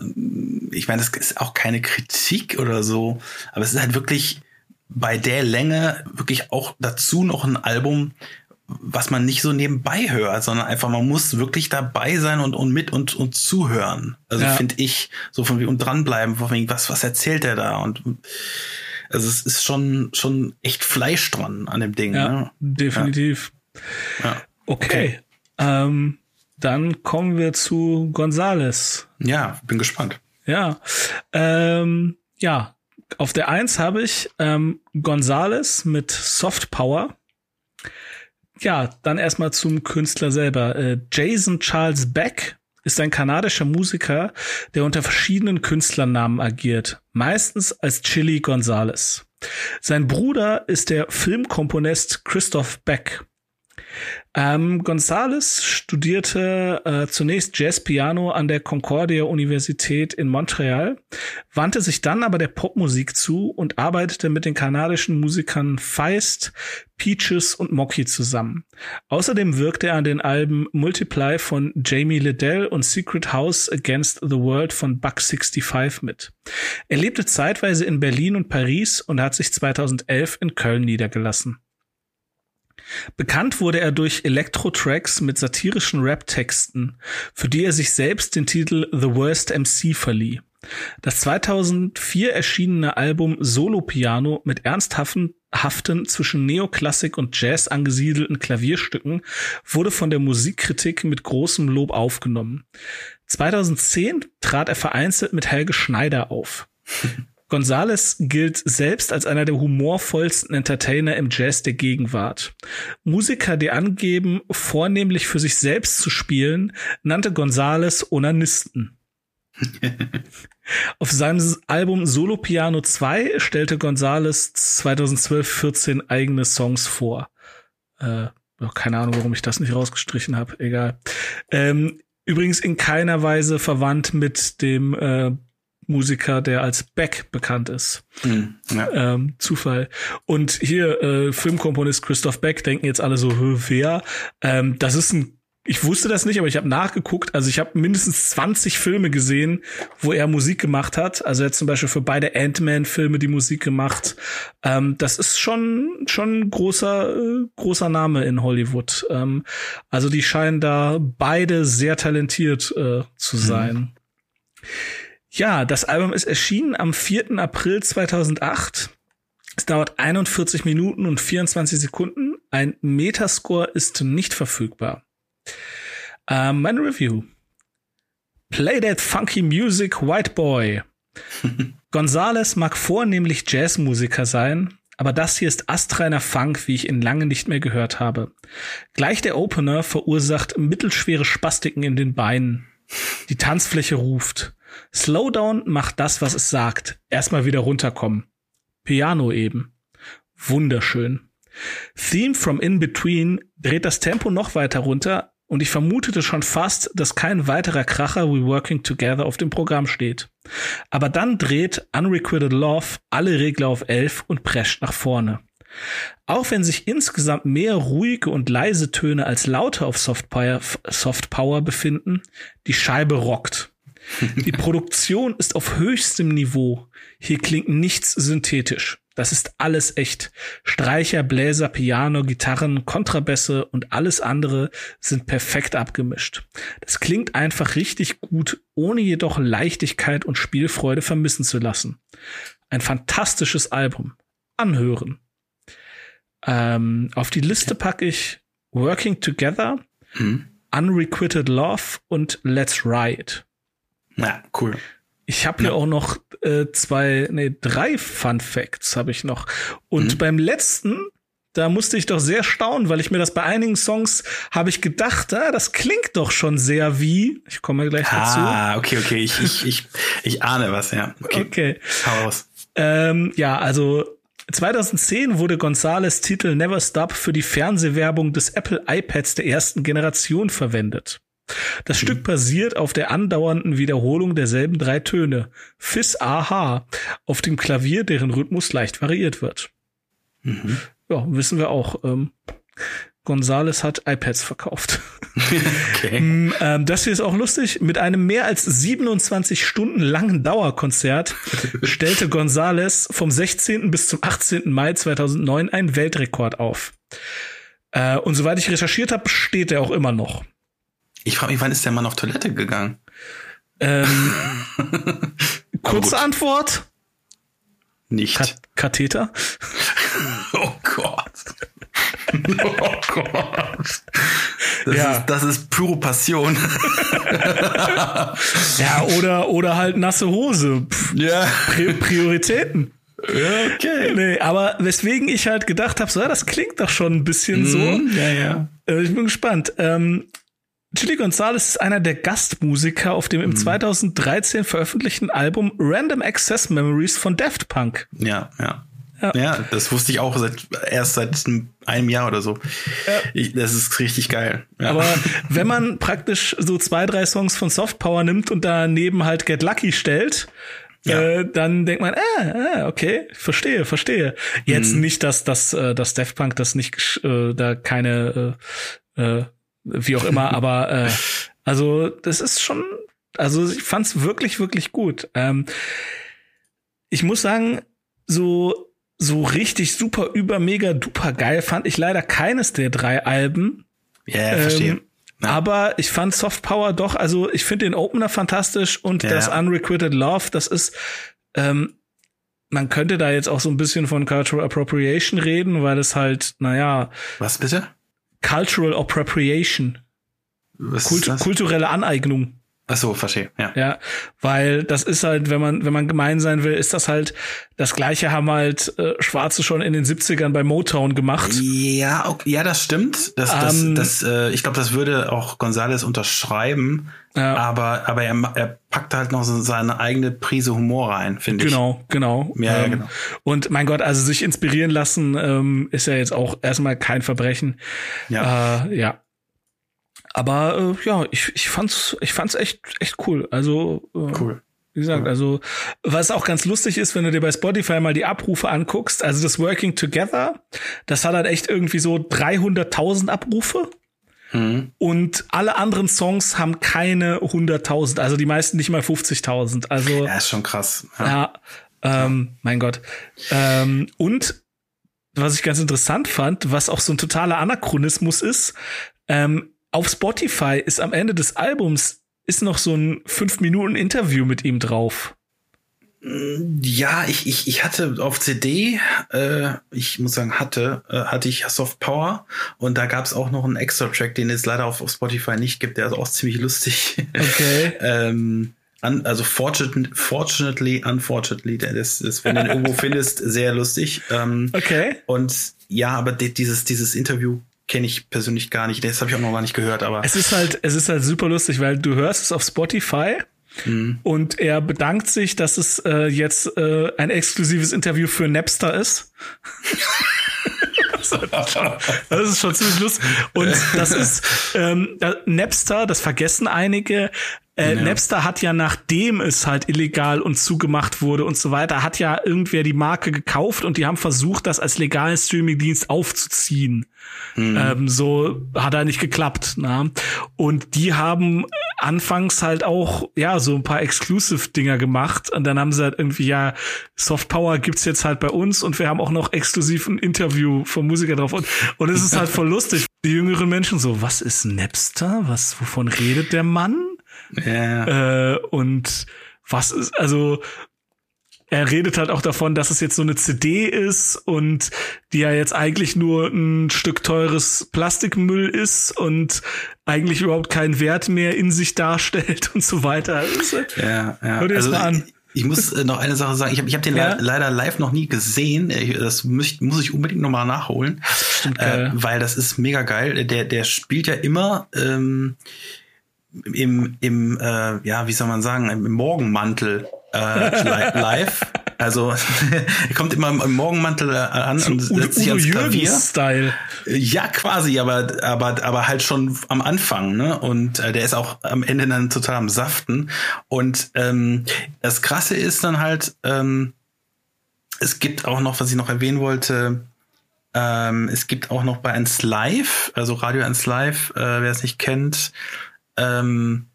ich meine, das ist auch keine Kritik oder so, aber es ist halt wirklich bei der Länge wirklich auch dazu noch ein Album, was man nicht so nebenbei hört, sondern einfach, man muss wirklich dabei sein und, und mit und, und zuhören. Also ja. finde ich, so von wie und dranbleiben, von wegen, was, was erzählt er da? Und also es ist schon, schon echt Fleisch dran an dem Ding. Ja, ne? definitiv. Ja. Okay. okay. Ähm, dann kommen wir zu Gonzales. Ja, bin gespannt. Ja. Ähm, ja, auf der Eins habe ich ähm, Gonzales mit Soft Power. Ja, dann erstmal zum Künstler selber. Äh, Jason Charles Beck ist ein kanadischer Musiker, der unter verschiedenen Künstlernamen agiert, meistens als Chili Gonzales. Sein Bruder ist der Filmkomponist Christoph Beck. Ähm, Gonzales studierte äh, zunächst Jazz-Piano an der Concordia Universität in Montreal, wandte sich dann aber der Popmusik zu und arbeitete mit den kanadischen Musikern Feist, Peaches und Mocky zusammen. Außerdem wirkte er an den Alben Multiply von Jamie Liddell und Secret House Against the World von Buck 65 mit. Er lebte zeitweise in Berlin und Paris und hat sich 2011 in Köln niedergelassen. Bekannt wurde er durch Elektro-Tracks mit satirischen Rap-Texten, für die er sich selbst den Titel The Worst MC verlieh. Das 2004 erschienene Album Solo Piano mit ernsthaften haften zwischen Neoklassik und Jazz angesiedelten Klavierstücken wurde von der Musikkritik mit großem Lob aufgenommen. 2010 trat er vereinzelt mit Helge Schneider auf. Gonzales gilt selbst als einer der humorvollsten Entertainer im Jazz der Gegenwart. Musiker, die angeben, vornehmlich für sich selbst zu spielen, nannte Gonzales Onanisten. <laughs> Auf seinem Album Solo Piano 2 stellte Gonzales 2012-14 eigene Songs vor. Äh, keine Ahnung, warum ich das nicht rausgestrichen habe. Egal. Ähm, übrigens in keiner Weise verwandt mit dem äh, Musiker, der als Beck bekannt ist. Mhm, ja. ähm, Zufall. Und hier äh, Filmkomponist Christoph Beck denken jetzt alle so, wer? Ähm, das ist ein ich wusste das nicht, aber ich habe nachgeguckt. Also ich habe mindestens 20 Filme gesehen, wo er Musik gemacht hat. Also er hat zum Beispiel für beide Ant-Man-Filme die Musik gemacht. Ähm, das ist schon schon ein großer äh, großer Name in Hollywood. Ähm, also die scheinen da beide sehr talentiert äh, zu sein. Mhm. Ja, das Album ist erschienen am 4. April 2008. Es dauert 41 Minuten und 24 Sekunden. Ein Metascore ist nicht verfügbar. Uh, mein Review. Play that funky music, white boy. <laughs> Gonzales mag vornehmlich Jazzmusiker sein, aber das hier ist astreiner Funk, wie ich ihn lange nicht mehr gehört habe. Gleich der Opener verursacht mittelschwere Spastiken in den Beinen. Die Tanzfläche ruft. Slowdown macht das, was es sagt. Erstmal wieder runterkommen. Piano eben. Wunderschön. Theme from In Between dreht das Tempo noch weiter runter und ich vermutete schon fast, dass kein weiterer Kracher We Working Together auf dem Programm steht. Aber dann dreht Unrequited Love alle Regler auf 11 und prescht nach vorne. Auch wenn sich insgesamt mehr ruhige und leise Töne als laute auf Soft Power, Soft Power befinden, die Scheibe rockt. Die Produktion ist auf höchstem Niveau. Hier klingt nichts synthetisch. Das ist alles echt. Streicher, Bläser, Piano, Gitarren, Kontrabässe und alles andere sind perfekt abgemischt. Das klingt einfach richtig gut, ohne jedoch Leichtigkeit und Spielfreude vermissen zu lassen. Ein fantastisches Album. Anhören. Ähm, auf die Liste packe ich Working Together, hm. Unrequited Love und Let's Ride. Ja, cool. Ich habe hier ja. auch noch äh, zwei, nee, drei Fun Facts habe ich noch. Und mhm. beim letzten, da musste ich doch sehr staunen, weil ich mir das bei einigen Songs habe ich gedacht, ah, das klingt doch schon sehr wie. Ich komme gleich dazu. Ah, okay, okay. Ich, ich, ich, ich ahne was, ja. Okay. okay. Hau raus. Ähm, ja, also 2010 wurde Gonzales Titel Never Stop für die Fernsehwerbung des Apple iPads der ersten Generation verwendet. Das mhm. Stück basiert auf der andauernden Wiederholung derselben drei Töne. Fis Aha auf dem Klavier, deren Rhythmus leicht variiert wird. Mhm. Ja, wissen wir auch. Ähm, Gonzales hat iPads verkauft. okay. <laughs> Mm, ähm, das hier ist auch lustig. Mit einem mehr als 27 Stunden langen Dauerkonzert <laughs> stellte Gonzales vom 16. bis zum 18. Mai 2009 einen Weltrekord auf. Äh, und soweit ich recherchiert habe, steht er auch immer noch. Ich frage mich, wann ist der Mann auf Toilette gegangen? Ähm, <laughs> kurze Antwort. Nicht. Kat Katheter. <laughs> oh Gott. <laughs> oh Gott. Das, ja. ist, das ist pure Passion. ja, oder, oder halt nasse Hose. Pff, ja. Prioritäten. Ja, okay. Nee, aber weswegen ich halt gedacht habe, so, ja, das klingt doch schon ein bisschen mhm, so. Ja, ja. Äh, ich bin gespannt. Ähm, Chili Gonzalez ist einer der Gastmusiker auf dem im mhm. 2013 veröffentlichten Album Random Access Memories von Daft Punk. Ja, ja. Ja. ja, das wusste ich auch seit, erst seit einem Jahr oder so. Ja. Ich, das ist richtig geil. Ja. Aber <laughs> wenn man praktisch so zwei, drei Songs von Soft Power nimmt und daneben halt Get Lucky stellt, ja. Äh, dann denkt man, ah, ah, okay, verstehe, verstehe. Jetzt mhm. nicht, dass das, äh, dass Daft Punk das nicht, äh, da keine, äh, äh, wie auch immer, <laughs> aber äh, also das ist schon, also ich fand's wirklich, wirklich gut. Ähm, ich muss sagen, so so richtig super über mega duper geil fand ich leider keines der drei Alben. Ja, yeah, verstehe. Ähm, ja. Aber ich fand Soft Power doch, also ich finde den Opener fantastisch und ja. das Unrequited Love, das ist, ähm, man könnte da jetzt auch so ein bisschen von Cultural Appropriation reden, weil es halt, naja. Was bitte? Cultural Appropriation. Kult kulturelle Aneignung. Ach so, verstehe, ja. Ja, weil das ist halt, wenn man, wenn man gemein sein will, ist das halt, das gleiche haben halt äh, Schwarze schon in den 70ern bei Motown gemacht. Ja, okay, ja, das stimmt. Das, das, um, ähm, das, äh, ich glaube, das würde auch Gonzales unterschreiben. Ja. Aber, aber er, er packt halt noch so seine eigene Prise Humor rein, finde ich. Genau, genau. Ja, ähm, ja, genau. Und mein Gott, also sich inspirieren lassen ähm, ist ja jetzt auch erstmal kein Verbrechen. Ja. Äh, ja. Aber äh, ja, ich, ich fand's, ich fand's echt, echt cool. Also äh, cool. Wie gesagt, also was auch ganz lustig ist, wenn du dir bei Spotify mal die Abrufe anguckst, also das Working Together, das hat halt echt irgendwie so 300.000 Abrufe. Mhm. Und alle anderen Songs haben keine 100.000, also die meisten nicht mal 50.000. Also ja, ist schon krass. Ja, ja ähm, ja. mein Gott. Ähm, und was ich ganz interessant fand, was auch so ein totaler Anachronismus ist, ähm, auf Spotify ist am Ende des Albums ist noch so ein fünf Minuten Interview mit ihm drauf. Ja, ich, ich, ich hatte auf CD, äh, ich muss sagen, hatte, äh, hatte ich Soft Power und da gab es auch noch einen extra Track, den es leider auf, auf Spotify nicht gibt, der ist auch ziemlich lustig. Okay. <laughs> ähm, un, also fortunately, fortunately, unfortunately, das ist, wenn du den irgendwo <laughs> findest, sehr lustig. Ähm, okay. Und ja, aber dieses, dieses Interview kenne ich persönlich gar nicht. Das habe ich auch noch gar nicht gehört, aber. Es ist halt, es ist halt super lustig, weil du hörst es auf Spotify mhm. und er bedankt sich, dass es äh, jetzt äh, ein exklusives Interview für Napster ist. <laughs> <laughs> das ist schon ziemlich lustig. Und das <laughs> ist ähm, Napster, das vergessen einige, äh, ja. Napster hat ja, nachdem es halt illegal und zugemacht wurde und so weiter, hat ja irgendwer die Marke gekauft und die haben versucht, das als legalen Streamingdienst aufzuziehen. Mhm. Ähm, so hat er nicht geklappt. Na? Und die haben anfangs halt auch, ja, so ein paar Exclusive-Dinger gemacht. Und dann haben sie halt irgendwie, ja, Soft Power gibt's jetzt halt bei uns und wir haben auch noch exklusiv ein Interview vom Musiker drauf. Und, und es ist halt voll lustig. Die jüngeren Menschen so, was ist Napster? Was, wovon redet der Mann? Ja. Äh, und was ist, also er redet halt auch davon, dass es jetzt so eine CD ist und die ja jetzt eigentlich nur ein Stück teures Plastikmüll ist und eigentlich überhaupt keinen Wert mehr in sich darstellt <laughs> und so weiter. Also, ja, ja. Hör dir also, mal an. Ich muss äh, noch eine Sache sagen. Ich habe ich hab den ja? leider live noch nie gesehen. Das muss ich, muss ich unbedingt noch mal nachholen. Das äh, weil das ist mega geil. Der, der spielt ja immer ähm, im, im äh, ja, wie soll man sagen, im Morgenmantel äh, live. Also <laughs> er kommt immer im Morgenmantel äh, an so und setzt sich ans Klavier. Style. Ja, quasi, aber aber aber halt schon am Anfang, ne? Und äh, der ist auch am Ende dann total am Saften. Und ähm, das Krasse ist dann halt, ähm, es gibt auch noch, was ich noch erwähnen wollte, Ähm, es gibt auch noch bei 1 Live, also Radio 1 Live, äh, wer es nicht kennt, ähm,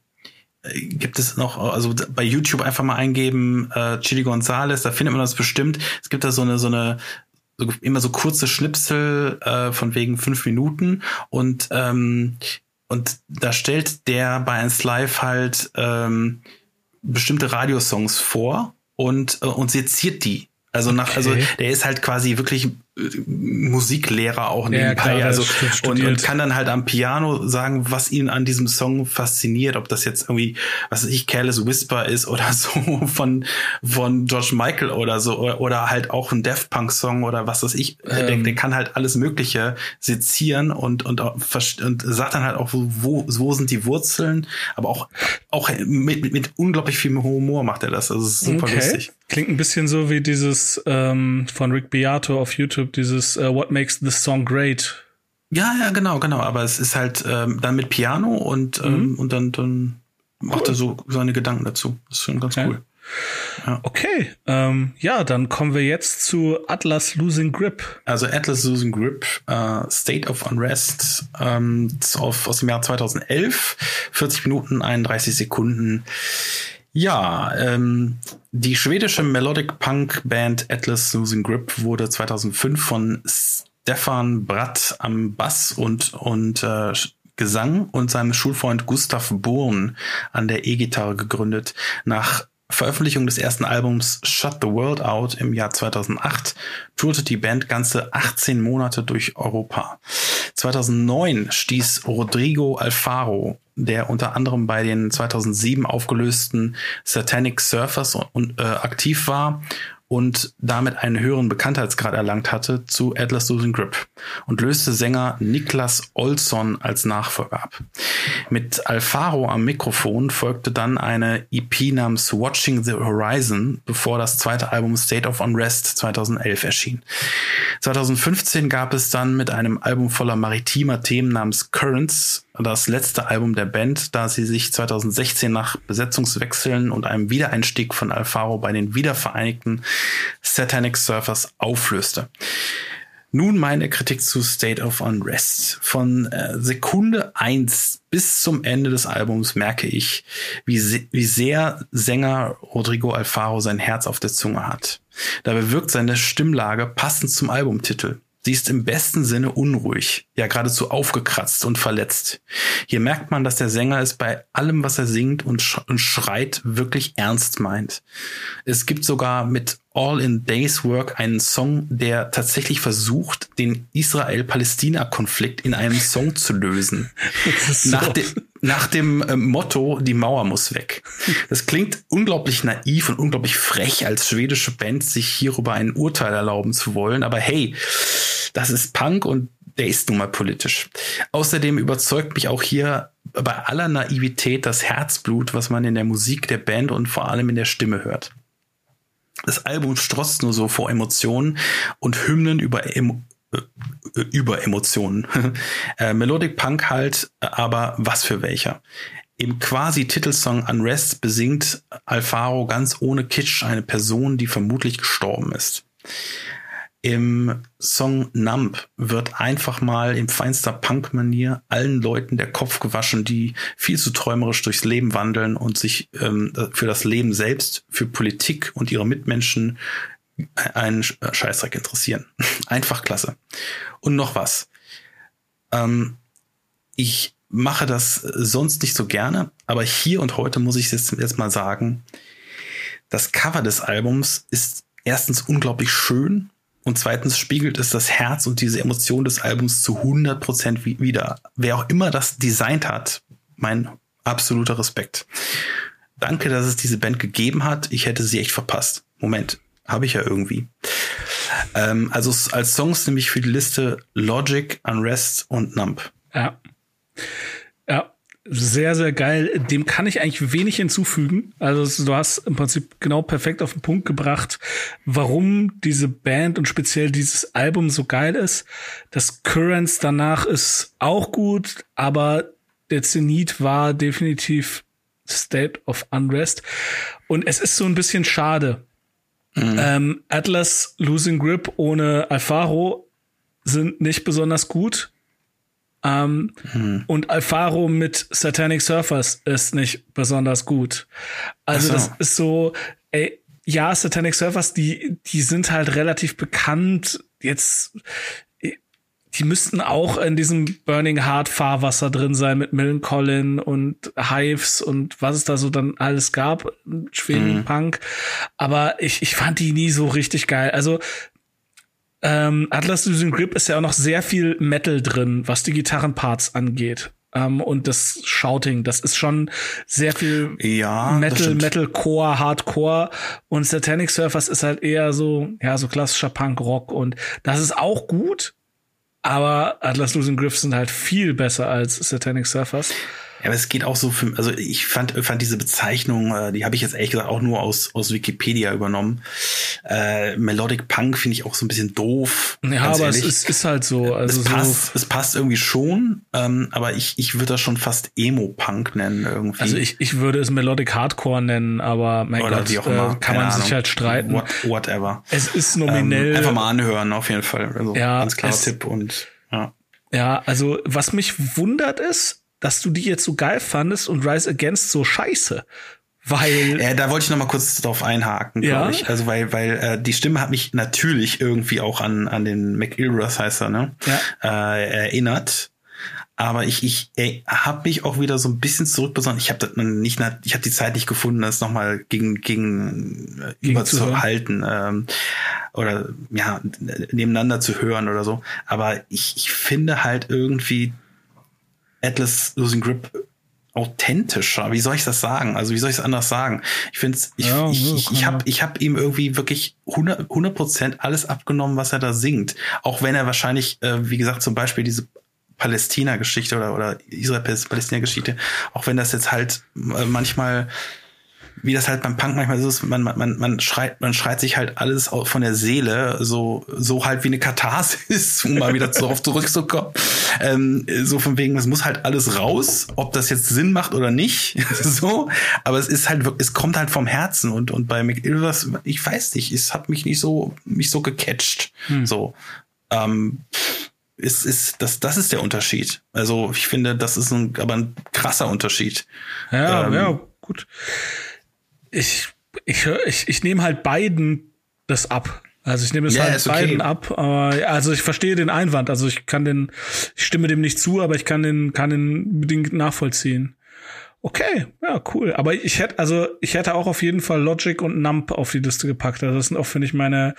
gibt es noch, also bei YouTube einfach mal eingeben, äh, Chili Gonzales, da findet man das bestimmt. Es gibt da so eine, so eine, so, immer so kurze Schnipsel äh, von wegen fünf Minuten und ähm, und da stellt der bei 1 Live halt ähm, bestimmte Radiosongs vor und äh, und seziert die. Also nach, also okay. also der ist halt quasi wirklich Musiklehrer auch nebenbei, ja, klar, also und, und, kann dann halt am Piano sagen, was ihn an diesem Song fasziniert, ob das jetzt irgendwie, was weiß ich, Careless Whisper ist oder <laughs> so von von George Michael oder so oder, oder halt auch ein Death Punk Song oder was weiß ich, ähm. der, der kann halt alles Mögliche sezieren und und und sagt dann halt auch wo wo sind die Wurzeln, aber auch auch mit mit, unglaublich viel Humor macht er das, also ist super okay. lustig. Klingt ein bisschen so wie dieses ähm, von Rick Beato auf YouTube dieses uh, What Makes This Song Great. Ja, ja, genau, genau. Aber es ist halt ähm, dann mit Piano und, ähm, mhm. und dann, dann macht er so seine Gedanken dazu. Das ist schon ganz okay. cool. Ja. Okay, ähm, ja, dann kommen wir jetzt zu Atlas Losing Grip. Also Atlas Losing Grip, uh, State of Unrest ähm, auf, aus dem Jahr 2011, 40 Minuten, 31 Sekunden. Ja, ähm, die schwedische Melodic Punk Band Atlas Losing Grip wurde 2005 von Stefan Bratt am Bass und, und äh, Gesang und seinem Schulfreund Gustav Bohn an der E-Gitarre gegründet. Nach Veröffentlichung des ersten Albums Shut the World Out im Jahr 2008 tourte die Band ganze 18 Monate durch Europa. 2009 stieß Rodrigo Alfaro, der unter anderem bei den 2007 aufgelösten Satanic Surfers und, äh, aktiv war und damit einen höheren Bekanntheitsgrad erlangt hatte, zu Atlas Losing Grip und löste Sänger Niklas Olsson als Nachfolger ab. Mit Alfaro am Mikrofon folgte dann eine EP namens Watching the Horizon, bevor das zweite Album State of Unrest 2011 erschien. 2015 gab es dann mit einem Album voller maritimer Themen namens Currents das letzte Album der Band, da sie sich 2016 nach Besetzungswechseln und einem Wiedereinstieg von Alfaro bei den wiedervereinigten Satanic Surfers auflöste. Nun meine Kritik zu State of Unrest. Von äh, Sekunde eins bis zum Ende des Albums merke ich, wie, se wie sehr Sänger Rodrigo Alfaro sein Herz auf der Zunge hat. Dabei wirkt seine Stimmlage passend zum Albumtitel. Sie ist im besten Sinne unruhig, ja geradezu aufgekratzt und verletzt. Hier merkt man, dass der Sänger es bei allem, was er singt und, sch und schreit, wirklich ernst meint. Es gibt sogar mit All in Days Work einen Song, der tatsächlich versucht, den Israel-Palästina-Konflikt in einem Song zu lösen. So. Nach, de nach, dem äh, Motto, die Mauer muss weg. Das klingt unglaublich naiv und unglaublich frech, als schwedische Band sich hierüber ein Urteil erlauben zu wollen. Aber hey, das ist Punk und der ist nun mal politisch. Außerdem überzeugt mich auch hier bei aller Naivität das Herzblut, was man in der Musik der Band und vor allem in der Stimme hört. Das Album strotzt nur so vor Emotionen und Hymnen über, Emo äh, über Emotionen. <laughs> äh, Melodic Punk halt, aber was für welcher. Im quasi Titelsong Unrest besingt Alfaro ganz ohne Kitsch eine Person, die vermutlich gestorben ist. Im Song Numb wird einfach mal in feinster Punk-Manier allen Leuten der Kopf gewaschen, die viel zu träumerisch durchs Leben wandeln und sich ähm, für das Leben selbst, für Politik und ihre Mitmenschen einen Scheißdreck interessieren. <laughs> Einfach klasse. Und noch was. Ähm, ich mache das sonst nicht so gerne, aber hier und heute muss ich jetzt mal sagen, das Cover des Albums ist erstens unglaublich schön und zweitens spiegelt es das Herz und diese Emotion des Albums zu 100 Prozent wieder. Wer auch immer das designt hat, mein absoluter Respekt. Danke, dass es diese Band gegeben hat. Ich hätte sie echt verpasst. Moment, habe ich ja irgendwie. Ähm, also als Songs nehme ich für die Liste Logic, Unrest und Numb. Ja. Sehr, sehr geil. Dem kann ich eigentlich wenig hinzufügen. Also du hast im Prinzip genau perfekt auf den Punkt gebracht, warum diese Band und speziell dieses Album so geil ist. Das Currents danach ist auch gut, aber der Zenit war definitiv State of Unrest. Und es ist so ein bisschen schade. Mhm. Ähm, Atlas Losing Grip ohne Alfaro sind nicht besonders gut. Ähm, hm. Und Alfaro mit Satanic Surfers ist nicht besonders gut. Also so. das ist so, ey, ja, Satanic Surfers, die, die sind halt relativ bekannt. Jetzt, die müssten auch in diesem Burning Heart Fahrwasser drin sein mit Millen Collin und Hives und was es da so dann alles gab, Schweden mhm. Punk. Aber ich, ich fand die nie so richtig geil. Also ähm, Atlas Losing Grip ist ja auch noch sehr viel Metal drin, was die Gitarrenparts angeht. Um, ähm, und das Shouting, das ist schon sehr viel ja, Metal, Metalcore, Hardcore und Satanic Surfers ist halt eher so, ja, so klassischer Punk Rock und das ist auch gut, aber Atlas Losing Grip sind halt viel besser als Satanic Surfers. Ja, aber es geht auch so für, also ich fand, fand diese Bezeichnung, äh, die habe ich jetzt ehrlich gesagt auch nur aus, aus Wikipedia übernommen. Äh, Melodic Punk finde ich auch so ein bisschen doof. Ja, aber ehrlich. es ist, ist halt so. Also es, passt, so. es passt irgendwie schon, ähm, aber ich, ich würde das schon fast Emo-Punk nennen irgendwie. Also ich, ich würde es Melodic Hardcore nennen, aber mein Oder Gott, wie auch immer. Äh, kann man Ahnung. sich halt streiten. What, whatever. Es ist nominell. Ähm, einfach mal anhören, auf jeden Fall. Also ja, ganz klarer Tipp und ja. Ja, also was mich wundert ist, dass du die jetzt so geil fandest und Rise Against so scheiße. Weil. Ja, da wollte ich noch mal kurz drauf einhaken, ja? ich. Also weil, weil äh, die Stimme hat mich natürlich irgendwie auch an, an den McIlroth heißt er, ne? Ja. Äh, erinnert. Aber ich, ich ey, habe mich auch wieder so ein bisschen zurückbesonnen. Ich habe nicht, ich habe die Zeit nicht gefunden, das nochmal gegen gegen, äh, gegen zu halten ähm, oder ja nebeneinander zu hören oder so. Aber ich, ich finde halt irgendwie Atlas Losing Grip authentischer. Wie soll ich das sagen? Also wie soll ich es anders sagen? Ich finde ich, ja, ich, ich, ich habe ich hab ihm irgendwie wirklich 100 Prozent alles abgenommen, was er da singt. Auch wenn er wahrscheinlich, äh, wie gesagt, zum Beispiel diese Palästina-Geschichte oder, oder Israel-Palästina-Geschichte, auch wenn das jetzt halt äh, manchmal wie das halt beim Punk manchmal so ist, man, man, man schreit, man schreit sich halt alles von der Seele, so, so halt wie eine Katharsis, <laughs> um mal wieder darauf zurückzukommen. Ähm, so von wegen, es muss halt alles raus, ob das jetzt Sinn macht oder nicht, <laughs> so. Aber es ist halt, es kommt halt vom Herzen und, und bei McIlvers, ich weiß nicht, es hat mich nicht so, mich so gecatcht, hm. so. Ähm, ist, ist, das, das ist der Unterschied. Also ich finde, das ist ein, aber ein krasser Unterschied. Ja, ähm, ja, gut ich, ich, ich, ich nehme halt beiden das ab. Also ich nehme es yeah, halt okay. beiden ab, aber also ich verstehe den Einwand, also ich kann den, ich stimme dem nicht zu, aber ich kann den, kann den bedingt nachvollziehen. Okay, ja, cool. Aber ich hätte, also ich hätte auch auf jeden Fall Logic und Nump auf die Liste gepackt. Also das sind auch, finde ich, meine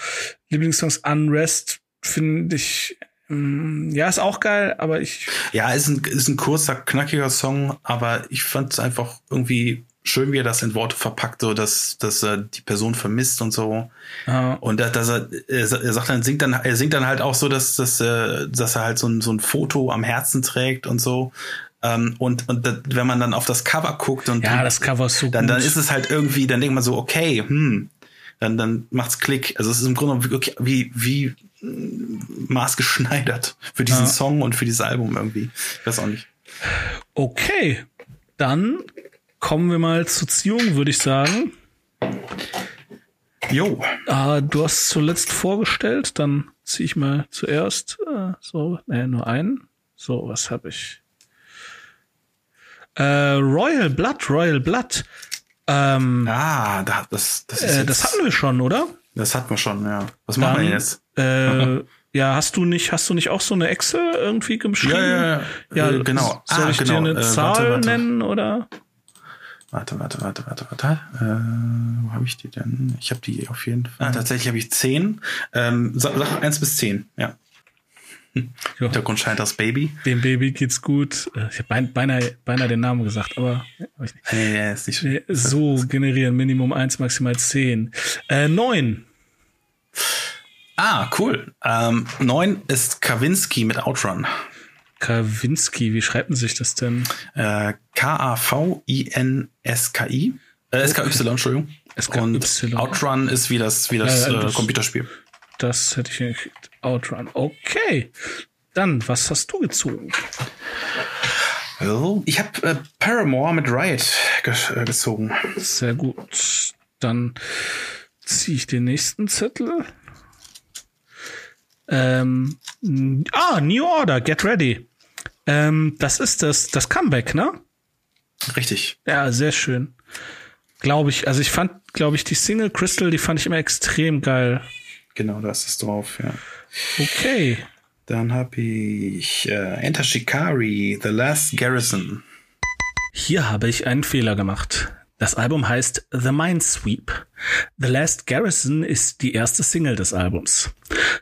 Lieblingssongs. Unrest finde ich, mm, ja, ist auch geil, aber ich. Ja, ist ein, ist ein kurzer, knackiger Song, aber ich fand es einfach irgendwie schön, wie er das in Worte verpackt, so dass, dass er die Person vermisst und so. Ah. Und dass er, er sagt dann, singt dann, er singt dann halt auch so, dass, dass, dass er halt so ein, so ein Foto am Herzen trägt und so. Ähm, und und das, wenn man dann auf das Cover guckt und ja, das Cover ist so dann, gut. dann ist es halt irgendwie, dann denkt man so, okay, hm, dann, dann macht's Klick. Also es ist im Grunde wie, wie maßgeschneidert für diesen ja. Song und für dieses Album irgendwie. Ich weiß auch nicht. Okay, dann kommen wir mal zur Ziehung, würde ich sagen. Jo. Äh, du hast zuletzt vorgestellt, dann ziehe ich mal zuerst. Äh, so, nee, nur einen. So, was habe ich? Äh, Royal Blood, Royal Blood. Ähm, ah, das, das ist. Äh, das hatten wir schon, oder? Das hatten wir schon, ja. Was dann, machen wir jetzt? Äh, <laughs> ja, hast du nicht, hast du nicht auch so eine Excel irgendwie geschrieben? Ja, ja, ja. ja äh, genau. Soll ah, ich genau. dir eine äh, Zahl warte, warte. nennen oder? Warte, warte, warte, warte, warte. Äh, wo habe ich die denn? Ich habe die auf jeden Fall. Ah, tatsächlich habe ich zehn. Ähm, sag eins bis zehn, ja. <laughs> Hm. Hintergrund scheint das Baby. Dem Baby geht's gut. Äh, ich habe beinahe, beinahe den Namen gesagt, aber hab ich nicht. Nee, nee, ist nicht nee, So generieren Minimum eins, maximal zehn. Äh, neun. Ah, cool. Ähm, neun ist Kawinski mit Outrun. Kawinski, wie schreibt man sich das denn? Äh, K-A-V-I-N-S-K-I. Äh, S-K-Y, Entschuldigung. SKY. Und Outrun ist wie das, wie das, ja, ja, das äh, Computerspiel. Das hätte ich hingekriegt. Outrun. Okay. Dann, was hast du gezogen? Ich habe äh, Paramore mit Riot ge äh, gezogen. Sehr gut. Dann ziehe ich den nächsten Zettel. Ähm, ah, New Order, Get Ready. Ähm, das ist das, das Comeback, ne? Richtig. Ja, sehr schön. Glaube ich. Also ich fand, glaube ich, die Single Crystal, die fand ich immer extrem geil. Genau, das ist drauf, ja. Okay. Dann habe ich äh, Enter Shikari, The Last Garrison. Hier habe ich einen Fehler gemacht. Das Album heißt The Minesweep. The Last Garrison ist die erste Single des Albums.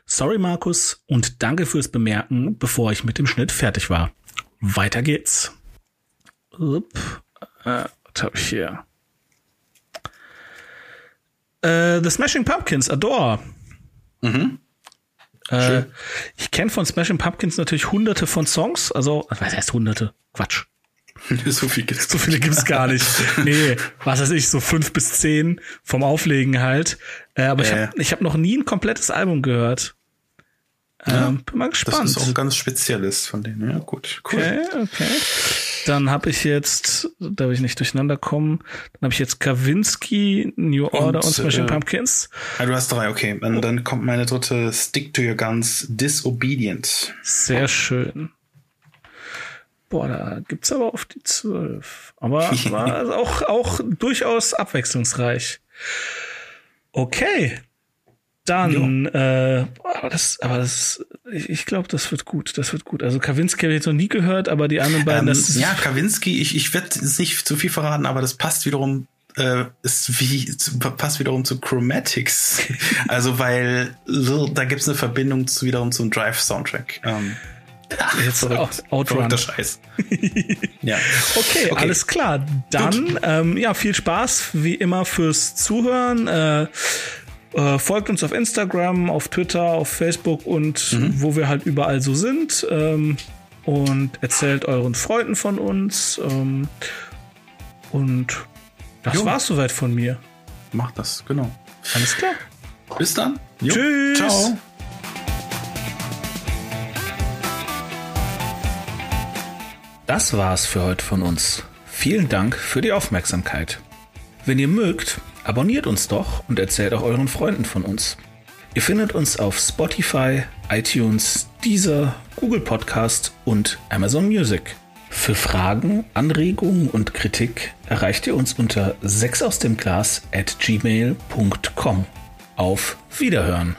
Sorry Markus und danke fürs Bemerken, bevor ich mit dem Schnitt fertig war. Weiter geht's. Upp. Äh, was habe ich hier? Äh, The Smashing Pumpkins, Adore. Mhm. Äh, ich kenne von Smashing Pumpkins natürlich hunderte von Songs, also, was heißt hunderte? Quatsch. <laughs> so viel gibt's. So viele gibt's gar nicht. <laughs> Nee, was weiß ich, so fünf bis zehn vom Auflegen halt. Äh, aber ich Äh. habe ich hab noch nie ein komplettes Album gehört. Ja, Ähm, bin mal Das gespannt. ist auch ein ganz spezielles von denen. Ja, gut. Cool. Okay, okay. Dann habe ich jetzt, darf ich nicht durcheinander kommen, dann habe ich jetzt Kavinsky, New Order und, Smashing äh, Pumpkins. Ah, du hast drei, okay. Dann, dann kommt meine dritte Stick to Your Guns, Disobedient. Sehr schön. Boah, da gibt's aber auf die zwölf. Aber <laughs> war auch, auch durchaus abwechslungsreich. Okay. Dann, äh, aber das, aber das, ich, ich glaube, das wird gut. Das wird gut. Also Kavinsky habe ich jetzt noch nie gehört, aber die anderen beiden, Ähm, das ist, ja, Kawinski, ich, ich werde jetzt nicht zu viel verraten, aber das passt wiederum, äh, ist wie, passt wiederum zu Chromatics. <laughs> also, weil da gibt's eine Verbindung zu, wiederum zum Drive-Soundtrack. Ähm, jetzt verrückt. Out- Outrun. Verrückter Scheiß. <laughs> ja. Okay, Okay. alles klar. Dann ähm, ja viel Spaß wie immer fürs Zuhören. Äh, äh, folgt uns auf Instagram, auf Twitter, auf Facebook und wo wir halt überall so sind. Ähm, und erzählt euren Freunden von uns. Ähm, und das Jo. war's soweit von mir. Mach das, genau. Alles klar. Bis dann. Jo. Tschüss. Ciao. Das war's für heute von uns. Vielen Dank für die Aufmerksamkeit. Wenn ihr mögt, abonniert uns doch und erzählt auch euren Freunden von uns. Ihr findet uns auf Spotify, iTunes, Deezer, Google Podcast und Amazon Music. Für Fragen, Anregungen und Kritik erreicht ihr uns unter 6 aus dem Glas at gmail.com. Auf Wiederhören!